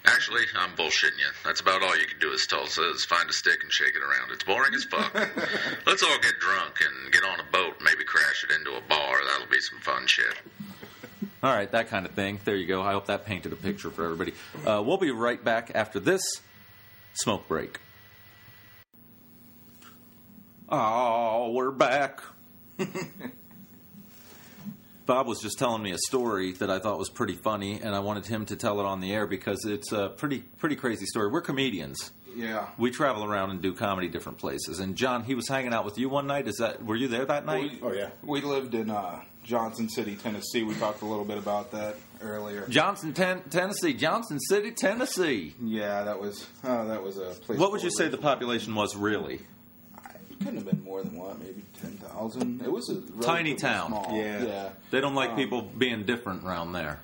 Actually, I'm bullshitting you. That's about all you can do is Tulsa is find a stick and shake it around. It's boring as fuck. Let's all get drunk and get on a boat, maybe crash it into a bar. That'll be some fun shit. All right, that kind of thing. There you go. I hope that painted a picture for everybody. Uh, we'll be right back after this smoke break. Oh, we're back. Bob was just telling me a story that I thought was pretty funny, and I wanted him to tell it on the air because it's a pretty pretty crazy story. We're comedians. Yeah. We travel around and do comedy different places. And John, he was hanging out with you one night. Is that were you there that night? We, Oh, yeah. We lived in uh, Johnson City, Tennessee. We talked a little bit about that earlier. Johnson, ten- Tennessee, Johnson City, Tennessee. Yeah, that was uh, that was a place. What would you say the population was really? It couldn't have been more than what, maybe ten thousand. It was a Tiny town. Small. Yeah. yeah. They don't like Um, people being different around there.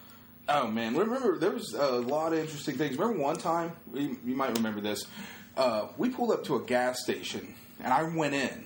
Oh man, remember there was a lot of interesting things. Remember one time you, you might remember this. Uh, we pulled up to a gas station and I went in,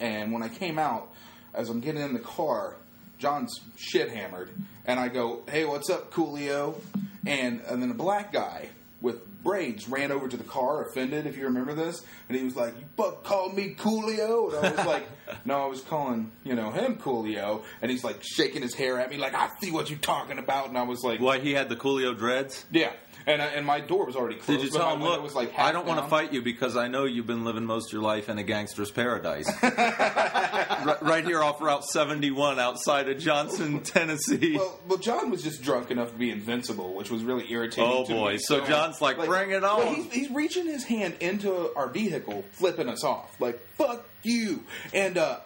and when I came out, as I'm getting in the car, John's shit hammered, and I go, "Hey, what's up, Coolio?" And and then a black guy with braids ran over to the car, offended, if you remember this, and he was like, "You fuck called me Coolio," and I was like, "No, I was calling you know him Coolio," and he's like shaking his hair at me like, "I see what you're talking about," and I was like, Why he had the Coolio dreads? yeah, and I, and my door was already closed. Did you but tell him, look, was like I don't want to fight you because I know you've been living most of your life in a gangster's paradise. right, right here off Route 71 outside of Johnson, Tennessee. Well, well, John was just drunk enough to be invincible, which was really irritating. Oh, to boy. me. So John's like, "Bring it well, on." he's, he's reaching his hand into our vehicle, flipping us off, like "fuck you," and uh,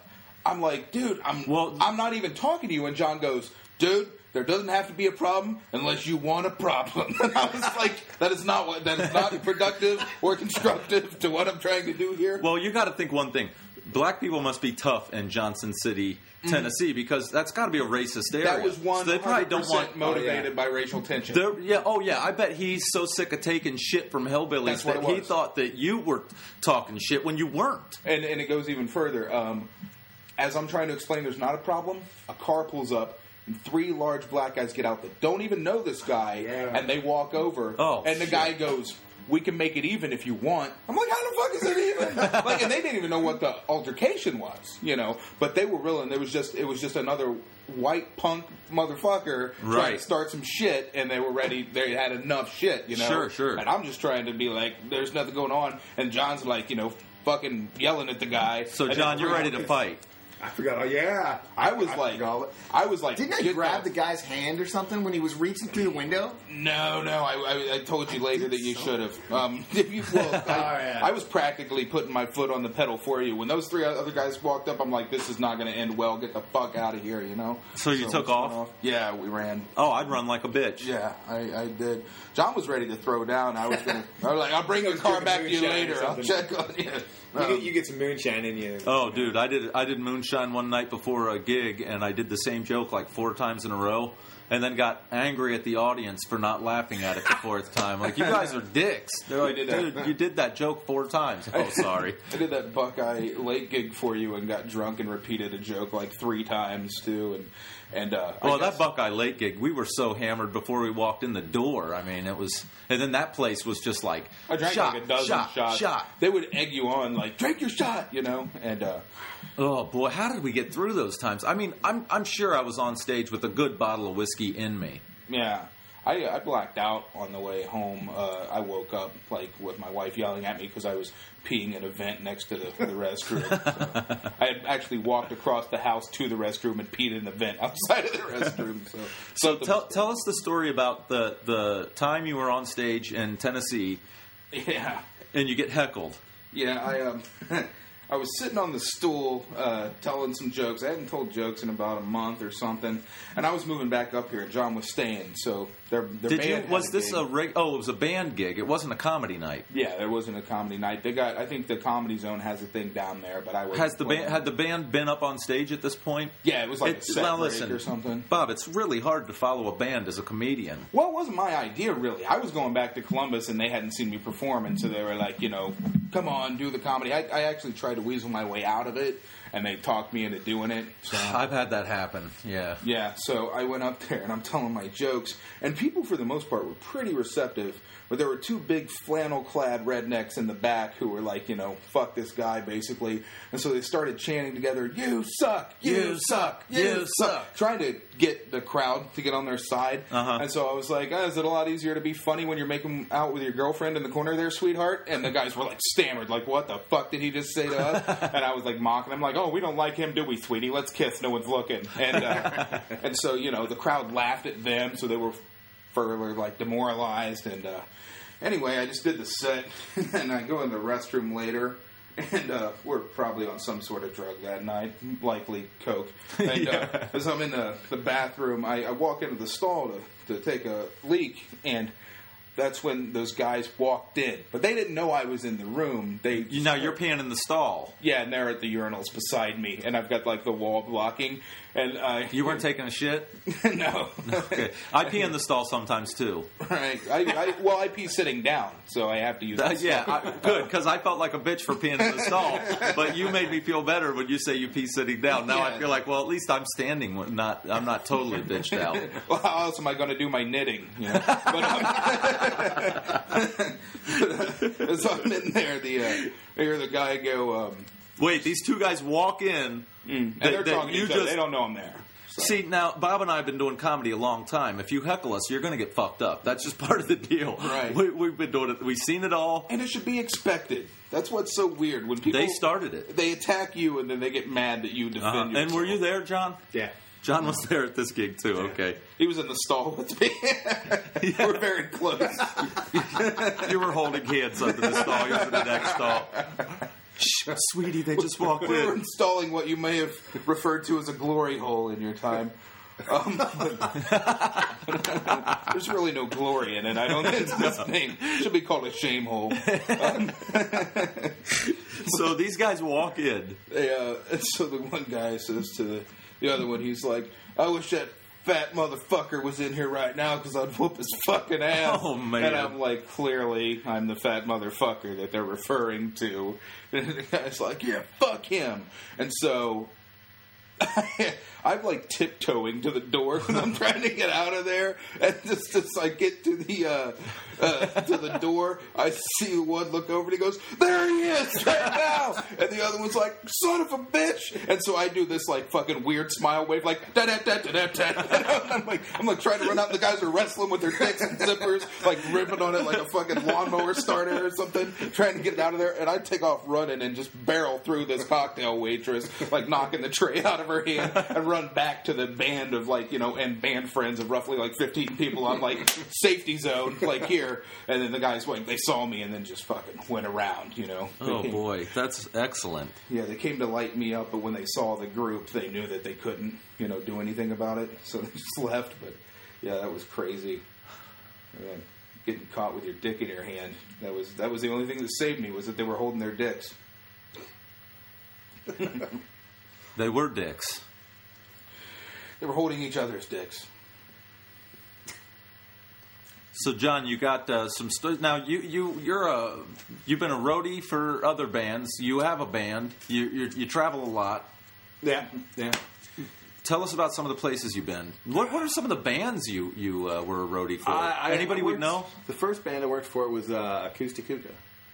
I'm like, "Dude, I'm Well- I'm not even talking to you." And John goes, "Dude." There doesn't have to be a problem unless you want a problem. And I was like, "That is not what. That is not productive or constructive to what I'm trying to do here." well, you got to think one thing. Black people must be tough in Johnson City, Tennessee, because that's got to be a racist area. That was So one they probably don't want motivated by racial tension. They're- yeah, oh yeah. I bet he's so sick of taking shit from hillbillies That's what that it he was. thought that you were talking shit when you weren't. And, and it goes even further. Um, as I'm trying to explain, there's not a problem. A car pulls up, three large black guys get out that don't even know this guy, Yeah. and they walk over. Oh, and the shit. guy goes, "We can make it even if you want." I'm like, "How the fuck is it even?" like, and they didn't even know what the altercation was, you know. But they were real, and it was just it was just another white punk motherfucker trying to start some shit, and they were ready. They had enough shit, you know. Sure, sure. And I'm just trying to be like, "There's nothing going on," and John's like, you know. Fucking yelling at the guy. So, And John, you're ready to fight. I forgot. Oh yeah, I was like, forgot. I was like, Didn't I grab the- the guy's hand or something when he was reaching through the window? No, no, I, I, I told you later that you should have. Um, if you, well, I, yeah. I was practically putting my foot on the pedal for you. When those three other guys walked up, I'm like, this is not going to end well. Get the fuck out of here, you know? So you took we off? Yeah, we ran. Oh, I'd run like a bitch. Yeah, I, I did. John was ready to throw down. I was going to, I was like, I'll bring the car back to you later. I'll check on you. You, Um, get, you get some moonshine in you. Oh, dude, I did I did moonshine one night before a gig, and I did the same joke like four times in a row, and then got angry at the audience for not laughing at it the fourth time. Like, you guys are dicks. They're like, did that. dude, you did that joke four times. Oh, sorry. I did that Buckeye Lake gig for you and got drunk and repeated a joke like three times too, and and uh, Well, that Buckeye Lake gig, we were so hammered before we walked in the door. I mean, it was, and then that place was just like I drank shot, like a dozen shot, shots. shot. They would egg you on, like drink your shot, you know. And uh, Oh boy, how did we get through those times? I mean, I'm I'm sure I was on stage with a good bottle of whiskey in me. yeah, I, I blacked out on the way home. Uh, I woke up like with my wife yelling at me because I was peeing in a vent next to the, the restroom. So I had actually walked across the house to the restroom and peed in the vent outside of the restroom. So, So tell tell us the story about the the time you were on stage in Tennessee yeah. and you get heckled. Yeah, I um, I was sitting on the stool uh, telling some jokes. I hadn't told jokes in about a month or something, and I was moving back up here. John was staying, so their their Did you was this gig. a oh it was a band gig. It wasn't a comedy night. Yeah, there wasn't a comedy night. They got. I think the Comedy Zone has a thing down there, but I was. Has the band had the band been up on stage at this point? Yeah, it was like It- now break listen, or something. Bob, it's really hard to follow a band as a comedian. Well, it wasn't my idea, really. I was going back to Columbus, and they hadn't seen me perform, and so they were like, you know, come on, do the comedy. I, I actually tried to weasel my way out of it, and they talked me into doing it. So. I've had that happen. Yeah. Yeah, so I went up there and I'm telling my jokes, and people for the most part were pretty receptive. But there were two big flannel-clad rednecks in the back who were like, you know, fuck this guy, basically. And so they started chanting together, "You suck, you, You suck, you suck," suck. trying to get the crowd to get on their side. Uh-huh. And so I was like, oh, "Is it a lot easier to be funny when you're making out with your girlfriend in the corner there, sweetheart?" And the guys were like stammered, like, "What the fuck did he just say to us?" and I was like mocking. I'm like, "Oh, we don't like him, do we, sweetie? Let's kiss. No one's looking." And uh, and so you know the crowd laughed at them, so they were further like demoralized. And uh, anyway, I just did the set, and I go in the restroom later. And uh, we're probably on some sort of drug that night, likely coke. And uh, as I'm in the, the bathroom, I, I walk into the stall to, to take a leak, and that's when those guys walked in. But they didn't know I was in the room. They You now you're peeing in the stall. yeah, and they're at the urinals beside me, and I've got like the wall blocking, and uh, You weren't taking a shit. no, Okay. I pee in the stall sometimes too. right? I, I well, I pee sitting down, so I have to use. Uh, yeah. I, good because I felt like a bitch for peeing in the stall. But you made me feel better when you say you pee sitting down. Now I feel like, well, at least I'm standing. Not, I'm not totally bitched out. Well, how else am I going to do my knitting? You know? but, um, so I'm in there. The uh, I hear the guy go, um, Wait, these two guys walk in. and that- they're talking to you each other. just- They don't know I'm there. See now, Bob and I have been doing comedy a long time. If you heckle us, you're going to get fucked up. That's just part of the deal. Right. We, we've been doing it. We've seen it all. And it should be expected. That's what's so weird when people They started it. They attack you and then they get mad that you defend Uh-huh. yourself. And were you there, John? Yeah. John was there at this gig too. Okay. He was in the stall with me. We're very close. You were holding hands under the stall. You were in the next stall. Shh, sweetie, they just walked in. we were in. installing what you may have referred to as a glory hole in your time. Um, there's really no glory in it. I don't think this thing should be called a shame hole. So these guys walk in. They, uh, and so the one guy says to the, the other one, he's like, "I wish that fat motherfucker was in here right now because I'd whoop his fucking ass." Oh, man. And I'm like, clearly, I'm the fat motherfucker that they're referring to. And the guy's like, "Yeah, fuck him." And so. I'm like tiptoeing to the door because I'm trying to get out of there, and just as I get to the uh, uh, to the door, I see one look over and he goes, "There he is right now," and the other one's like, "Son of a bitch!" And so I do this like fucking weird smile wave, like da da da da da da. I'm like I'm like trying to run out. and The guys are wrestling with their dicks and zippers, like ripping on it like a fucking lawnmower starter or something, trying to get it out of there. And I take off running and just barrel through this cocktail waitress, like knocking the tray out of her hand, and run back to the band of like you know and band friends of roughly like 15 people on like safety zone, like here. And then the guys like they saw me and then just fucking went around, you know. They Oh came- boy, that's excellent. yeah, they came to light me up, but when they saw the group, they knew that they couldn't, you know, do anything about it, so they just left. But yeah, that was crazy. Yeah, getting caught with your dick in your hand. That was that was the only thing that saved me was that they were holding their dicks. They were dicks. They were holding each other's dicks. So, John, you got uh, some st- now. You you you're a you've been a roadie for other bands. You have a band. You you, you travel a lot. Yeah, yeah. Tell us about some of the places you've been. What what are some of the bands you you uh, were a roadie for? Anybody would worked- know? The first band I worked for was uh, Ekoostik Hookah.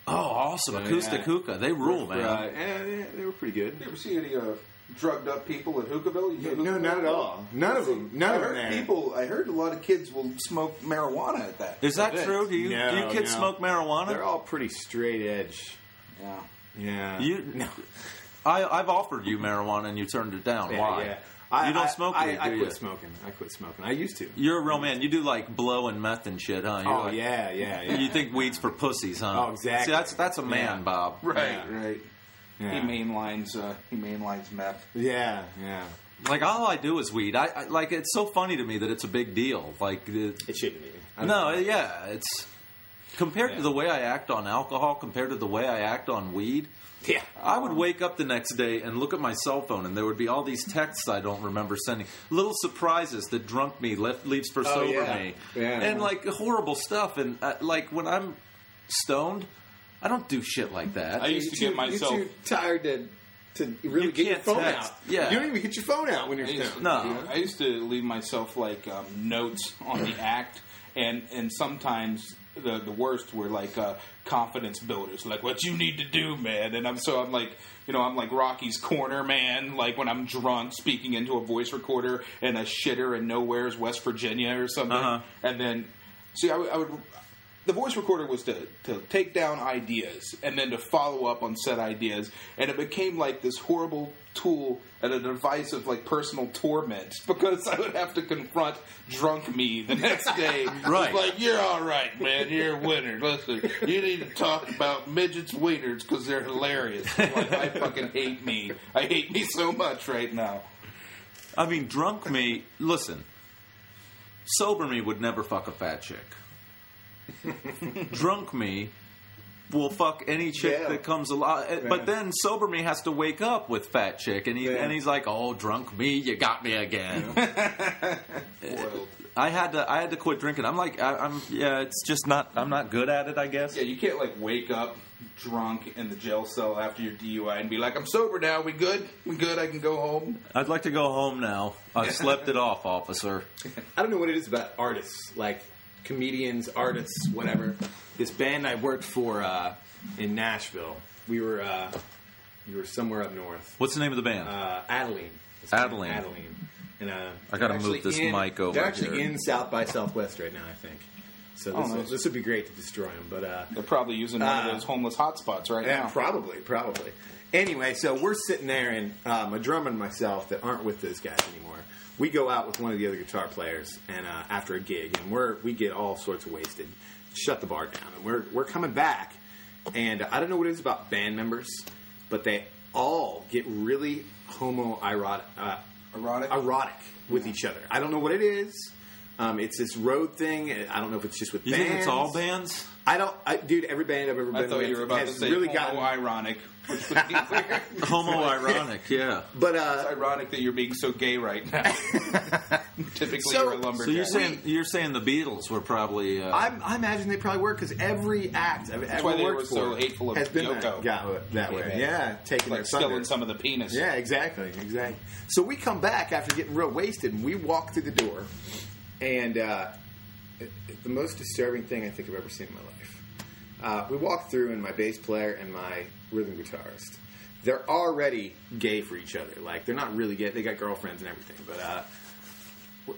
Oh, awesome! Ekoostik yeah. Hookah. They rule, For, man. Uh, yeah, yeah, they were pretty good. You ever see any uh, drugged up people at Hookahville? You know No, Hookahville? not at all. None of them. None I of them heard there. people. I heard a lot of kids will smoke marijuana at that. Is that event. true? Do you No, do you kids no. smoke marijuana? They're all pretty straight edge. Yeah. Yeah. You, no. I, I've offered you marijuana and you turned it down. Yeah, Why? yeah. I, you don't I, smoke I, weed, I do quit you? smoking. I quit smoking. I used to. You're a real man. You do like blow and meth and shit, huh? You're Oh like- yeah, yeah, yeah. You think weed's for pussies, huh? Oh, exactly. See, that's that's a man, Yeah. Bob. Right. Yeah. Right. Yeah. He mainlines. Uh, he mainlines meth. yeah, yeah. Like all I do is weed. I, I like it's so funny to me that it's a big deal. Like the, It shouldn't be. No, know. yeah, it's compared to the way I act on alcohol, compared to the way I act on weed. Yeah. I would wake up the next day and look at my cell phone, and there would be all these texts I don't remember sending, little surprises that drunk me left, leaves for Oh, sober yeah. me, Yeah. and like horrible stuff. And uh, like when I'm stoned, I don't do shit like that. I used to You're get too- myself. You're too tired to to really You get your can't phone text. out. Yeah. You don't even get your phone out when you're I used, stoned. No. I used to leave myself like um, notes on the act, and and sometimes the the worst were like uh, confidence builders, like what you need to do, man. And I'm so I'm like you know I'm like Rocky's corner man, like when I'm drunk speaking into a voice recorder in a shitter in nowhere's West Virginia or something, Uh-huh. and then see I, would- I would. The voice recorder was to, to take down ideas and then to follow up on said ideas, and it became like this horrible tool and a device of like personal torment because I would have to confront drunk me the next day. Right. Like, you're all right, man. You're a winner. Listen, you need to talk about midgets wieners because they're hilarious. Like, I fucking hate me. I hate me so much right now. I mean, drunk me. Listen, sober me would never fuck a fat chick. drunk me will fuck any chick Yeah. that comes along. Uh, but then sober me has to wake up with fat chick, and he Yeah. and he's like, "Oh, drunk me, you got me again." I had to I had to quit drinking. I'm like, I, I'm yeah, it's just not. I'm not good at it. I guess. Yeah, you can't like wake up drunk in the jail cell after your DUI and be like, "I'm sober now. We good? We good? I can go home." I'd like to go home now. I slept it off, officer. I don't know what it is about artists, like comedians, artists, whatever. This band I worked for uh, in Nashville, we were uh, we were somewhere up north. What's the name of the band? Uh, Adalene. It's Adalene. Adalene. And, uh, I gotta move this in- mic over They're actually here. in South by Southwest right now, I think. So Oh, this, will, this would be great to destroy them, but uh, They're probably using one of those homeless hotspots right yeah, now. probably, probably. Anyway, so we're sitting there, and um, a drummer and myself that aren't with those guys anymore. We go out with one of the other guitar players, and uh, after a gig, and we're we get all sorts of wasted. Shut the bar down, and we're we're coming back, and I don't know what it is about band members, but they all get really homoerotic, uh, Erotic? erotic with each other. I don't know what it is. Um, it's this road thing. I don't know if it's just with You bands. think it's all bands? I don't, I, dude. Every band I've ever I been thought with you were about to has say really really gotten. ironic, which would be weird. Homo-ironic, yeah. But It's uh, ironic that you're being so gay right now. Typically, So- you're a lumberjack. So you're saying you're saying the Beatles were probably uh, I, I imagine they probably were because every act I've ever why they worked were for so hateful of has been Yoko. that, got that way. man. Yeah, taking like their thunder. stealing some of the penis. Yeah, exactly, exactly. So we come back after getting real wasted, and we walk through the door, and uh, it- it- the most disturbing thing I think I've ever seen in my life. Uh, we walk through, and my bass player and my rhythm guitarist, they're already gay for each other. Like they're not really gay; they got girlfriends and everything. But uh,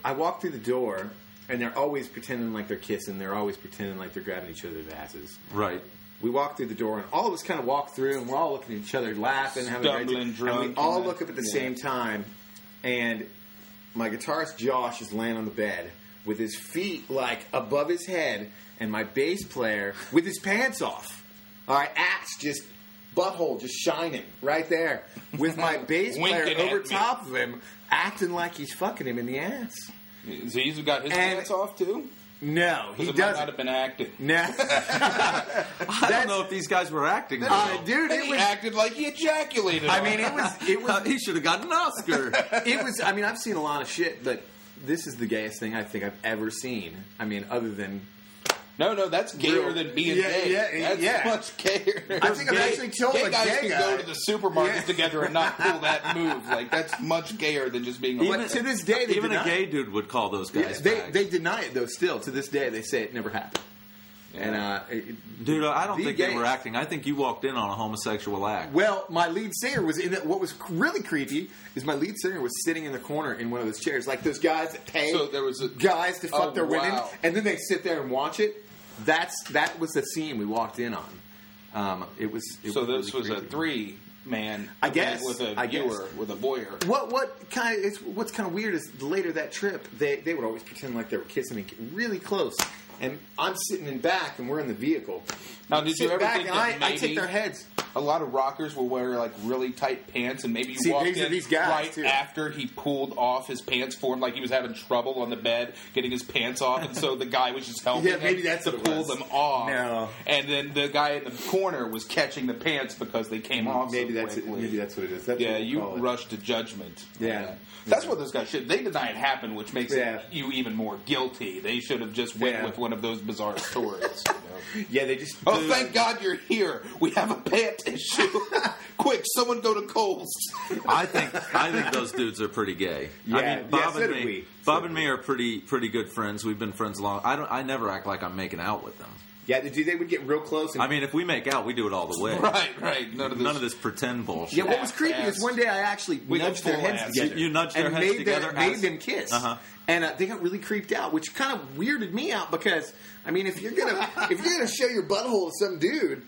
I walk through the door, and they're always pretending like they're kissing. They're always pretending like they're grabbing each other's asses right. we walk through the door, and all of us kind of walk through, and we're all looking at each other, laughing, having a great time. And we all and look up at the yeah. same time, and my guitarist Josh is laying on the bed with his feet like above his head, and my bass player with his pants off. All right, ass just butthole just shining right there, with my bass player over top of him, acting like he's fucking him in the ass. So he's got his And- pants off too. No, he it might not doesn't. have been acting. Nah. I don't know if these guys were acting. Uh, dude, it He was. acted like he ejaculated. I mean, it was. It was he should have gotten an Oscar. it was. I mean, I've seen a lot of shit, but this is the gayest thing I think I've ever seen. I mean, other than No, no, that's gayer Real- than being Yeah, gay. yeah, that's yeah. much gayer. I think I've Gay- actually told gay a guys gay can guy. go to the supermarket Yeah. together and not pull that move. Like that's much gayer than just being. But A to this day, they Even a gay it. dude would call those guys. they they deny it though. Still to this day, they say it never happened. And uh, it- Dude, I don't the think they were acting. I think you walked in on a homosexual act. Well, my lead singer was in it. What was really creepy is my lead singer was sitting in the corner in one of those chairs, like those guys that pay So there was a- guys to fuck Oh, their women, wow. and then they sit there and watch it. That's that was the scene we walked in on. Um, it was. It so was this really was a three man. I guess. with a I guess. viewer with a voyeur. What what kind of it's what's kind of weird is later that trip they they would always pretend like they were kissing me really close, and I'm sitting in back and we're in the vehicle. Now, did you ever back think and I, that I maybe take their heads. a lot of rockers will wear like really tight pants, and maybe you See, walked these are in these guys, right too. after he pulled off his pants for him, like he was having trouble on the bed getting his pants off, and so the guy was just helping Yeah, maybe him that's to what it pull was. them off. No. and then the guy in the corner was catching the pants because they came off. so Maybe that's it. quickly. Maybe that's what it is. That's Yeah, what you call it. rush to judgment. Yeah. That's what those guys should. They deny it happened, which makes Yeah. you even more guilty. They should have just went Yeah. with one of those bizarre stories. you know? Yeah, they just. Oh, thank God you're here. We have a pant issue. Quick, someone go to Kohl's. I think I think those dudes are pretty gay. I Yeah, mean, Bob yeah, so and me, we. Bob So and do me are pretty pretty good friends. We've been friends long. I don't. I never act like I'm making out with them. Yeah, they, do- they would get real close. And, I mean, if we make out, we do it all the way. Right, right. None of this. None of this pretend bullshit. yeah, what was creepy ass. is one day I actually We nudged their heads ass. together. You- you nudged their and heads made together Them, made them kiss. Uh-huh. And uh, they got really creeped out, which kind of weirded me out because I mean, if you're gonna if you're gonna show your butthole to some dude,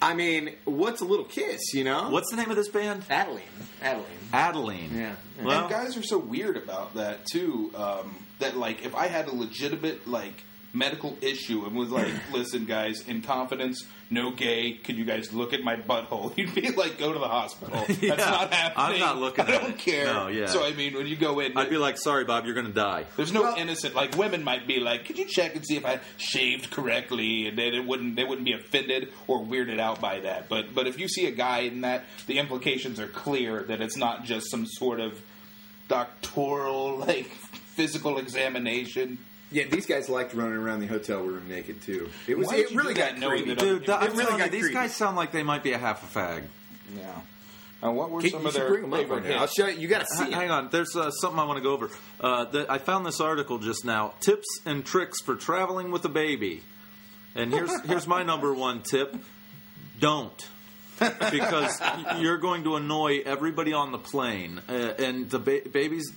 I mean, what's a little kiss? You know, What's the name of this band? Adalene? Adalene. Adalene. Yeah. Well, and guys are so weird about that too. Um, that like, if I had a legitimate like medical issue and was like, "Listen, guys, in confidence, no gay. Could you guys look at my butthole?" You'd be like, "Go to the hospital. That's Yeah, not happening. I'm not looking I at don't it. care. No, yeah. So I mean, when you go in, I'd be like, "Sorry, Bob, you're going to die." There's no Well- innocent. Like women might be like, "Could you check and see if I shaved correctly?" And then it wouldn't. They wouldn't be offended or weirded out by that. But but if you see a guy in that, the implications are clear that it's not just some sort of doctoral like physical examination. Yeah, these guys liked running around the hotel room naked too. It was Why would it you really do that got knowing creepy. that Dude, It I'm really telling you, got these creepy. guys sound like they might be a half a fag. Yeah. Now, what were Can- some you of should their bring up favorite right now. I'll hits? show you. You got to see H- it. Hang on, there's uh, something I want to go over. Uh, the, I found this article just now: tips and tricks for traveling with a baby. And here's here's my number one tip: don't, because you're going to annoy everybody on the plane. Uh, and the ba- babies.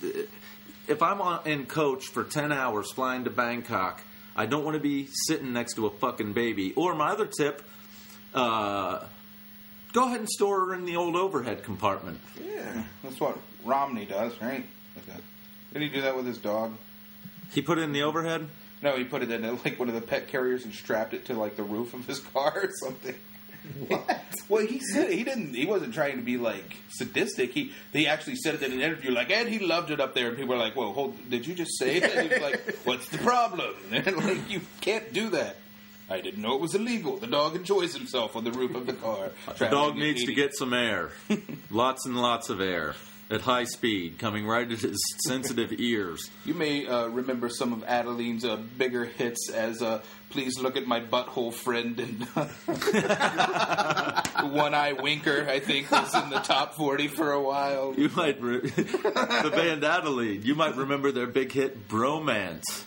If I'm on, in coach for ten hours flying to Bangkok, I don't want to be sitting next to a fucking baby. Or my other tip. Uh, Go ahead and store her in the old overhead compartment. Yeah, that's what Romney does, right? Like. Did he do that with his dog? He put it in the overhead. No, he put it in like one of the pet carriers and strapped it to like the roof of his car or something. Well, he said he didn't. He wasn't trying to be like sadistic. He he actually said it in an interview, like, and he loved it up there. And people were like, "Whoa, hold! Did you just say that?" And he was like, "What's the problem?" And like, you can't do that. I didn't know it was illegal. The dog enjoys himself on the roof of the car. The dog needs to get some air. lots and lots of air. At high speed, coming right at his sensitive ears. You may uh, remember some of Adalene's uh, bigger hits as uh, "Please Look at My Butthole Friend" and "One Eye Winker." I think was in the top forty for a while. You might re- the band Adalene. You might remember their big hit "Bromance."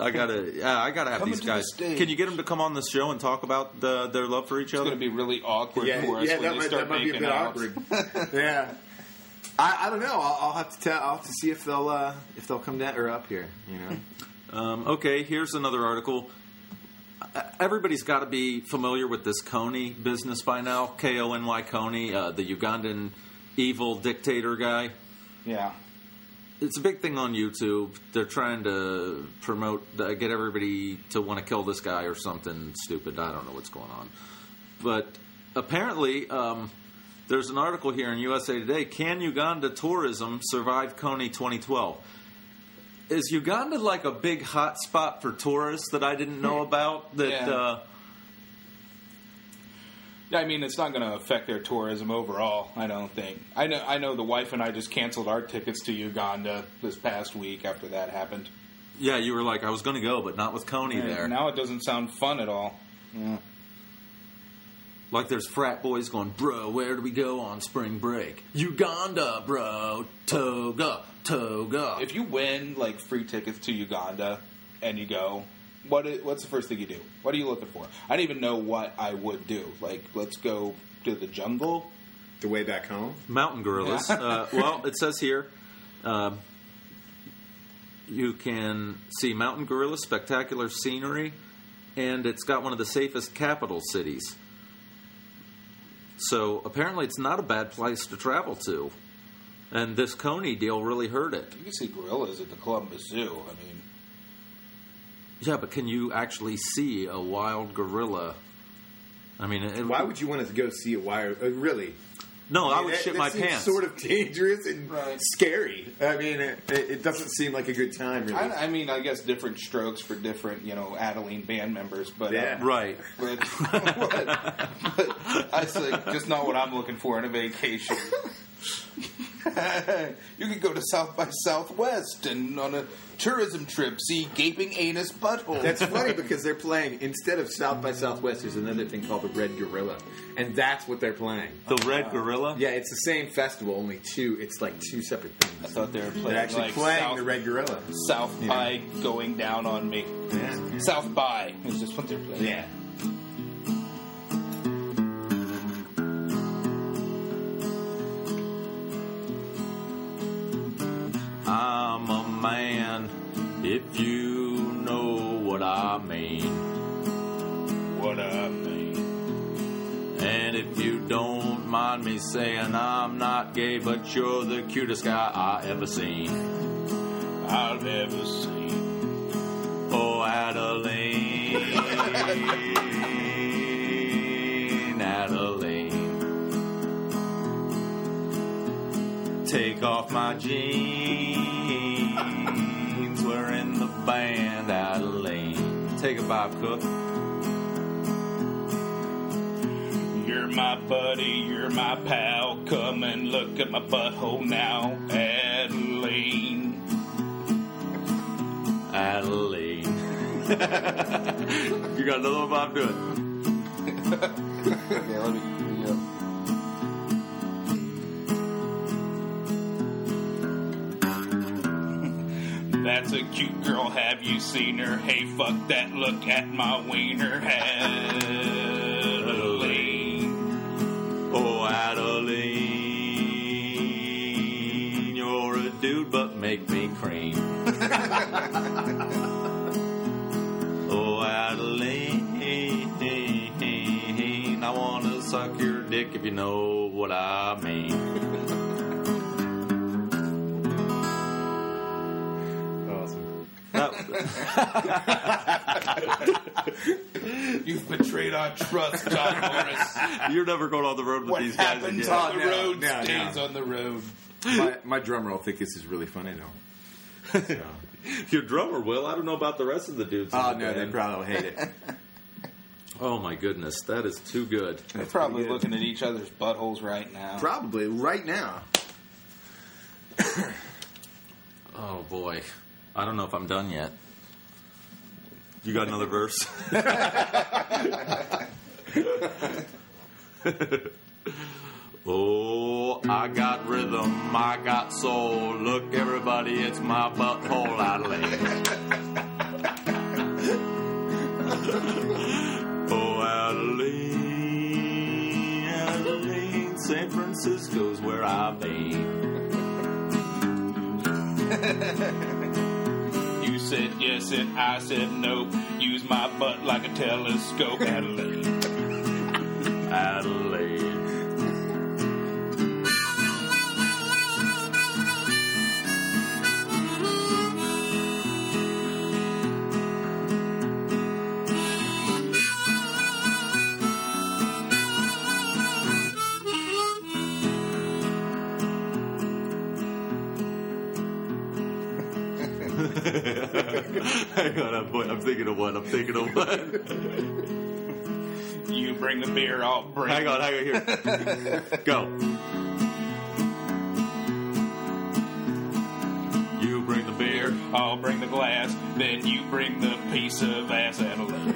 I gotta, yeah, I gotta have Coming these to the guys. stage. Can you get them to come on the show and talk about the, their love for each other? It's other? going to be really awkward Yeah, for us yeah, when that they might, start that might be a making bit out. awkward. yeah. I, I don't know. I'll, I'll have to tell. I'll have to see if they'll uh, if they'll come down or up here. You know. Um, okay, here's another article. Uh, Everybody's got to be familiar with this Kony business by now. K O N Y Kony, uh, the Ugandan evil dictator guy. Yeah. It's a big thing on YouTube. They're trying to promote, uh, get everybody to want to kill this guy or something stupid. I don't know what's going on. But apparently, um, there's an article here in USA Today Can Uganda tourism survive Kony 2012? Is Uganda like a big hot spot for tourists that I didn't know about? That Yeah. uh, I mean, it's not going to affect their tourism overall. I don't think. I know. I know. The wife and I just canceled our tickets to Uganda this past week after that happened. yeah, you were like, I was going to go, but not with Kony And there. Now it doesn't sound fun at all. Yeah. Like there's frat boys going, bro, where do we go on spring break? Uganda, bro. Toga, toga. If you win like free tickets to Uganda and you go, what? What's the first thing you do? What are you looking for? I don't even know what I would do. Like, let's go to the jungle. The way back home. Mountain gorillas. Yeah. uh, well, it says here um, you can see mountain gorillas, spectacular scenery, and it's got one of the safest capital cities. So apparently, it's not a bad place to travel to. And this Kony deal really hurt it. You can see gorillas at the Columbus Zoo. I mean, Yeah, but can you actually see a wild gorilla? I mean, it, Why would you want to go see a wire? Uh, really? no? I would That- shit that my seems pants. Sort of dangerous and Right. scary. I mean, it, it it doesn't seem like a good time. Really. I, I mean, I guess different strokes for different, you know, Adalene band members. But uh, Yeah. right. but, but, but I say just not what I'm looking for in a vacation. you could go to South by Southwest and on a tourism trip see gaping anus butthole. That's funny because they're playing instead of South by Southwest. There's another thing called the Red Gorilla, and that's what they're playing. The red gorilla. Yeah, it's the same festival, only two. It's like two separate things. I thought they were playing They're actually like playing South, the Red Gorilla. South by going down on me. Yeah. South by is just what they're playing. Yeah. If you know what I mean. What I mean. And if you don't mind me saying, I'm not gay, but you're the cutest guy I ever seen. I've ever seen. Oh, Adalene, Adalene. Take off my jeans, in the band, Adalene. Take a Bob Cook. You're my buddy, you're my pal. Come and look at my butthole now, Adalene. Adalene. you got another one, Bob? Do it. Okay, let me. That's a cute girl, have you seen her? Hey, fuck that, look at my wiener, Adalene. Oh, Adalene, you're a dude, but make me cream. oh, Adalene, I want to suck your dick if you know what I mean. You've betrayed our trust, John Morris. You're never going on the road with What these guys happens again. on the no, road no, stays no. on the road. my, my drum roll think this is really funny though. So. Your drummer will. I don't know about the rest of the dudes. Oh the no, they probably will hate it. Oh my goodness, that is too good. They're probably good. looking at each other's buttholes right now. Probably right now. Oh boy, I don't know if I'm done yet. You got another verse? oh, I got rhythm, I got soul. Look, everybody, it's my butthole, Adalene. oh, Adalene, Adalene, San Francisco's where I've been. Said yes and I said no. Use my butt like a telescope, Adalene. Adalene. Hang on, I'm, I'm thinking of one. I'm thinking of one. You bring the beer, I'll bring. Hang on, hang on here. Go. You bring the beer. I'll bring the glass. Then you bring the piece of ass, Adalene.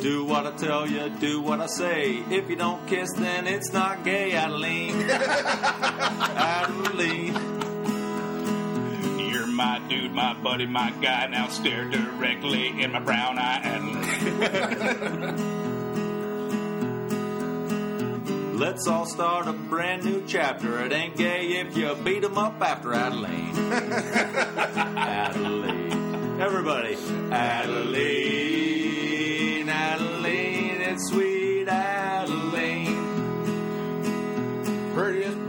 Do what I tell you, do what I say. If you don't kiss, then it's not gay, Adalene. Adalene. My dude, my buddy, my guy. Now stare directly in my brown eye, Adalene. Let's all start a brand new chapter. It ain't gay if you beat 'em up after Adalene. Adalene. Everybody. Adalene, Adalene, it's sweet Adalene. Prettiest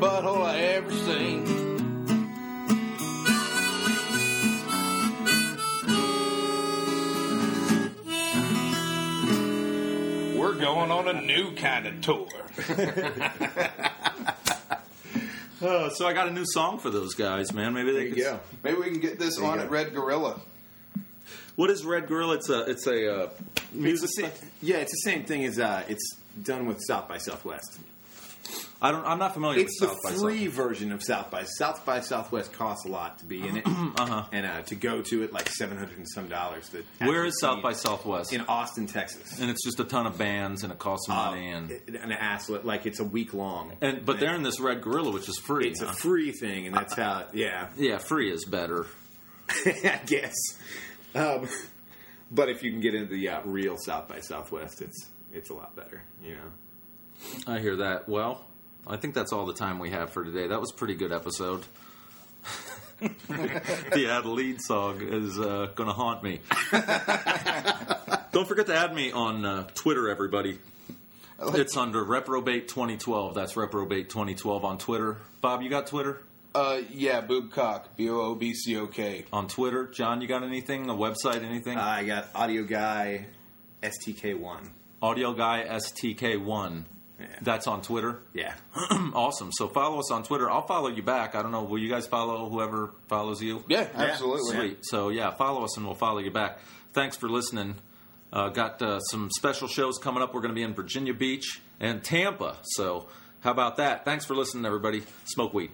going on a new kind of tour. Oh, so I got a new song for those guys, man. Maybe they There could. go. Maybe we can get this on go. at Red Gorilla. What is Red Gorilla? It's a it's a uh, music. It's the same, yeah, it's the same thing as uh, it's done with South by Southwest. I don't. I'm not familiar It's the with South by free version of South by South by Southwest costs a lot to be in it, Uh-huh. and uh, to go to it like seven hundred and some dollars. To Where is South by. Southwest? In Austin, Texas. and it's just a ton of bands, and it costs some Uh, money, and an ass like it's a week long. and but they're in this Red Gorilla, which is free. it's a free thing, and that's how. Yeah, yeah, free is better. I guess. Um, but if you can get into the uh, real South by Southwest, it's it's a lot better. You know. I hear that. Well, I think that's all the time we have for today. That was a pretty good episode. the Adalene song is uh, going to haunt me. Don't forget to add me on uh, Twitter, everybody. It's under Reprobate 2012. That's Reprobate 2012 on Twitter. Bob, you got Twitter? Uh, yeah, Boobcock. B O O B C O K. On Twitter. John, you got anything? A website, anything? I got Audio Guy STK1. Audio Guy STK1. Yeah. That's on Twitter. Yeah. awesome. So follow us on Twitter. I'll follow you back. I don't know. Will you guys follow whoever follows you? Yeah, absolutely. Sweet. So yeah, follow us and we'll follow you back. Thanks for listening. Uh, got uh, some special shows coming up. We're going to be in Virginia Beach and Tampa. So how about that? Thanks for listening, everybody. Smoke weed.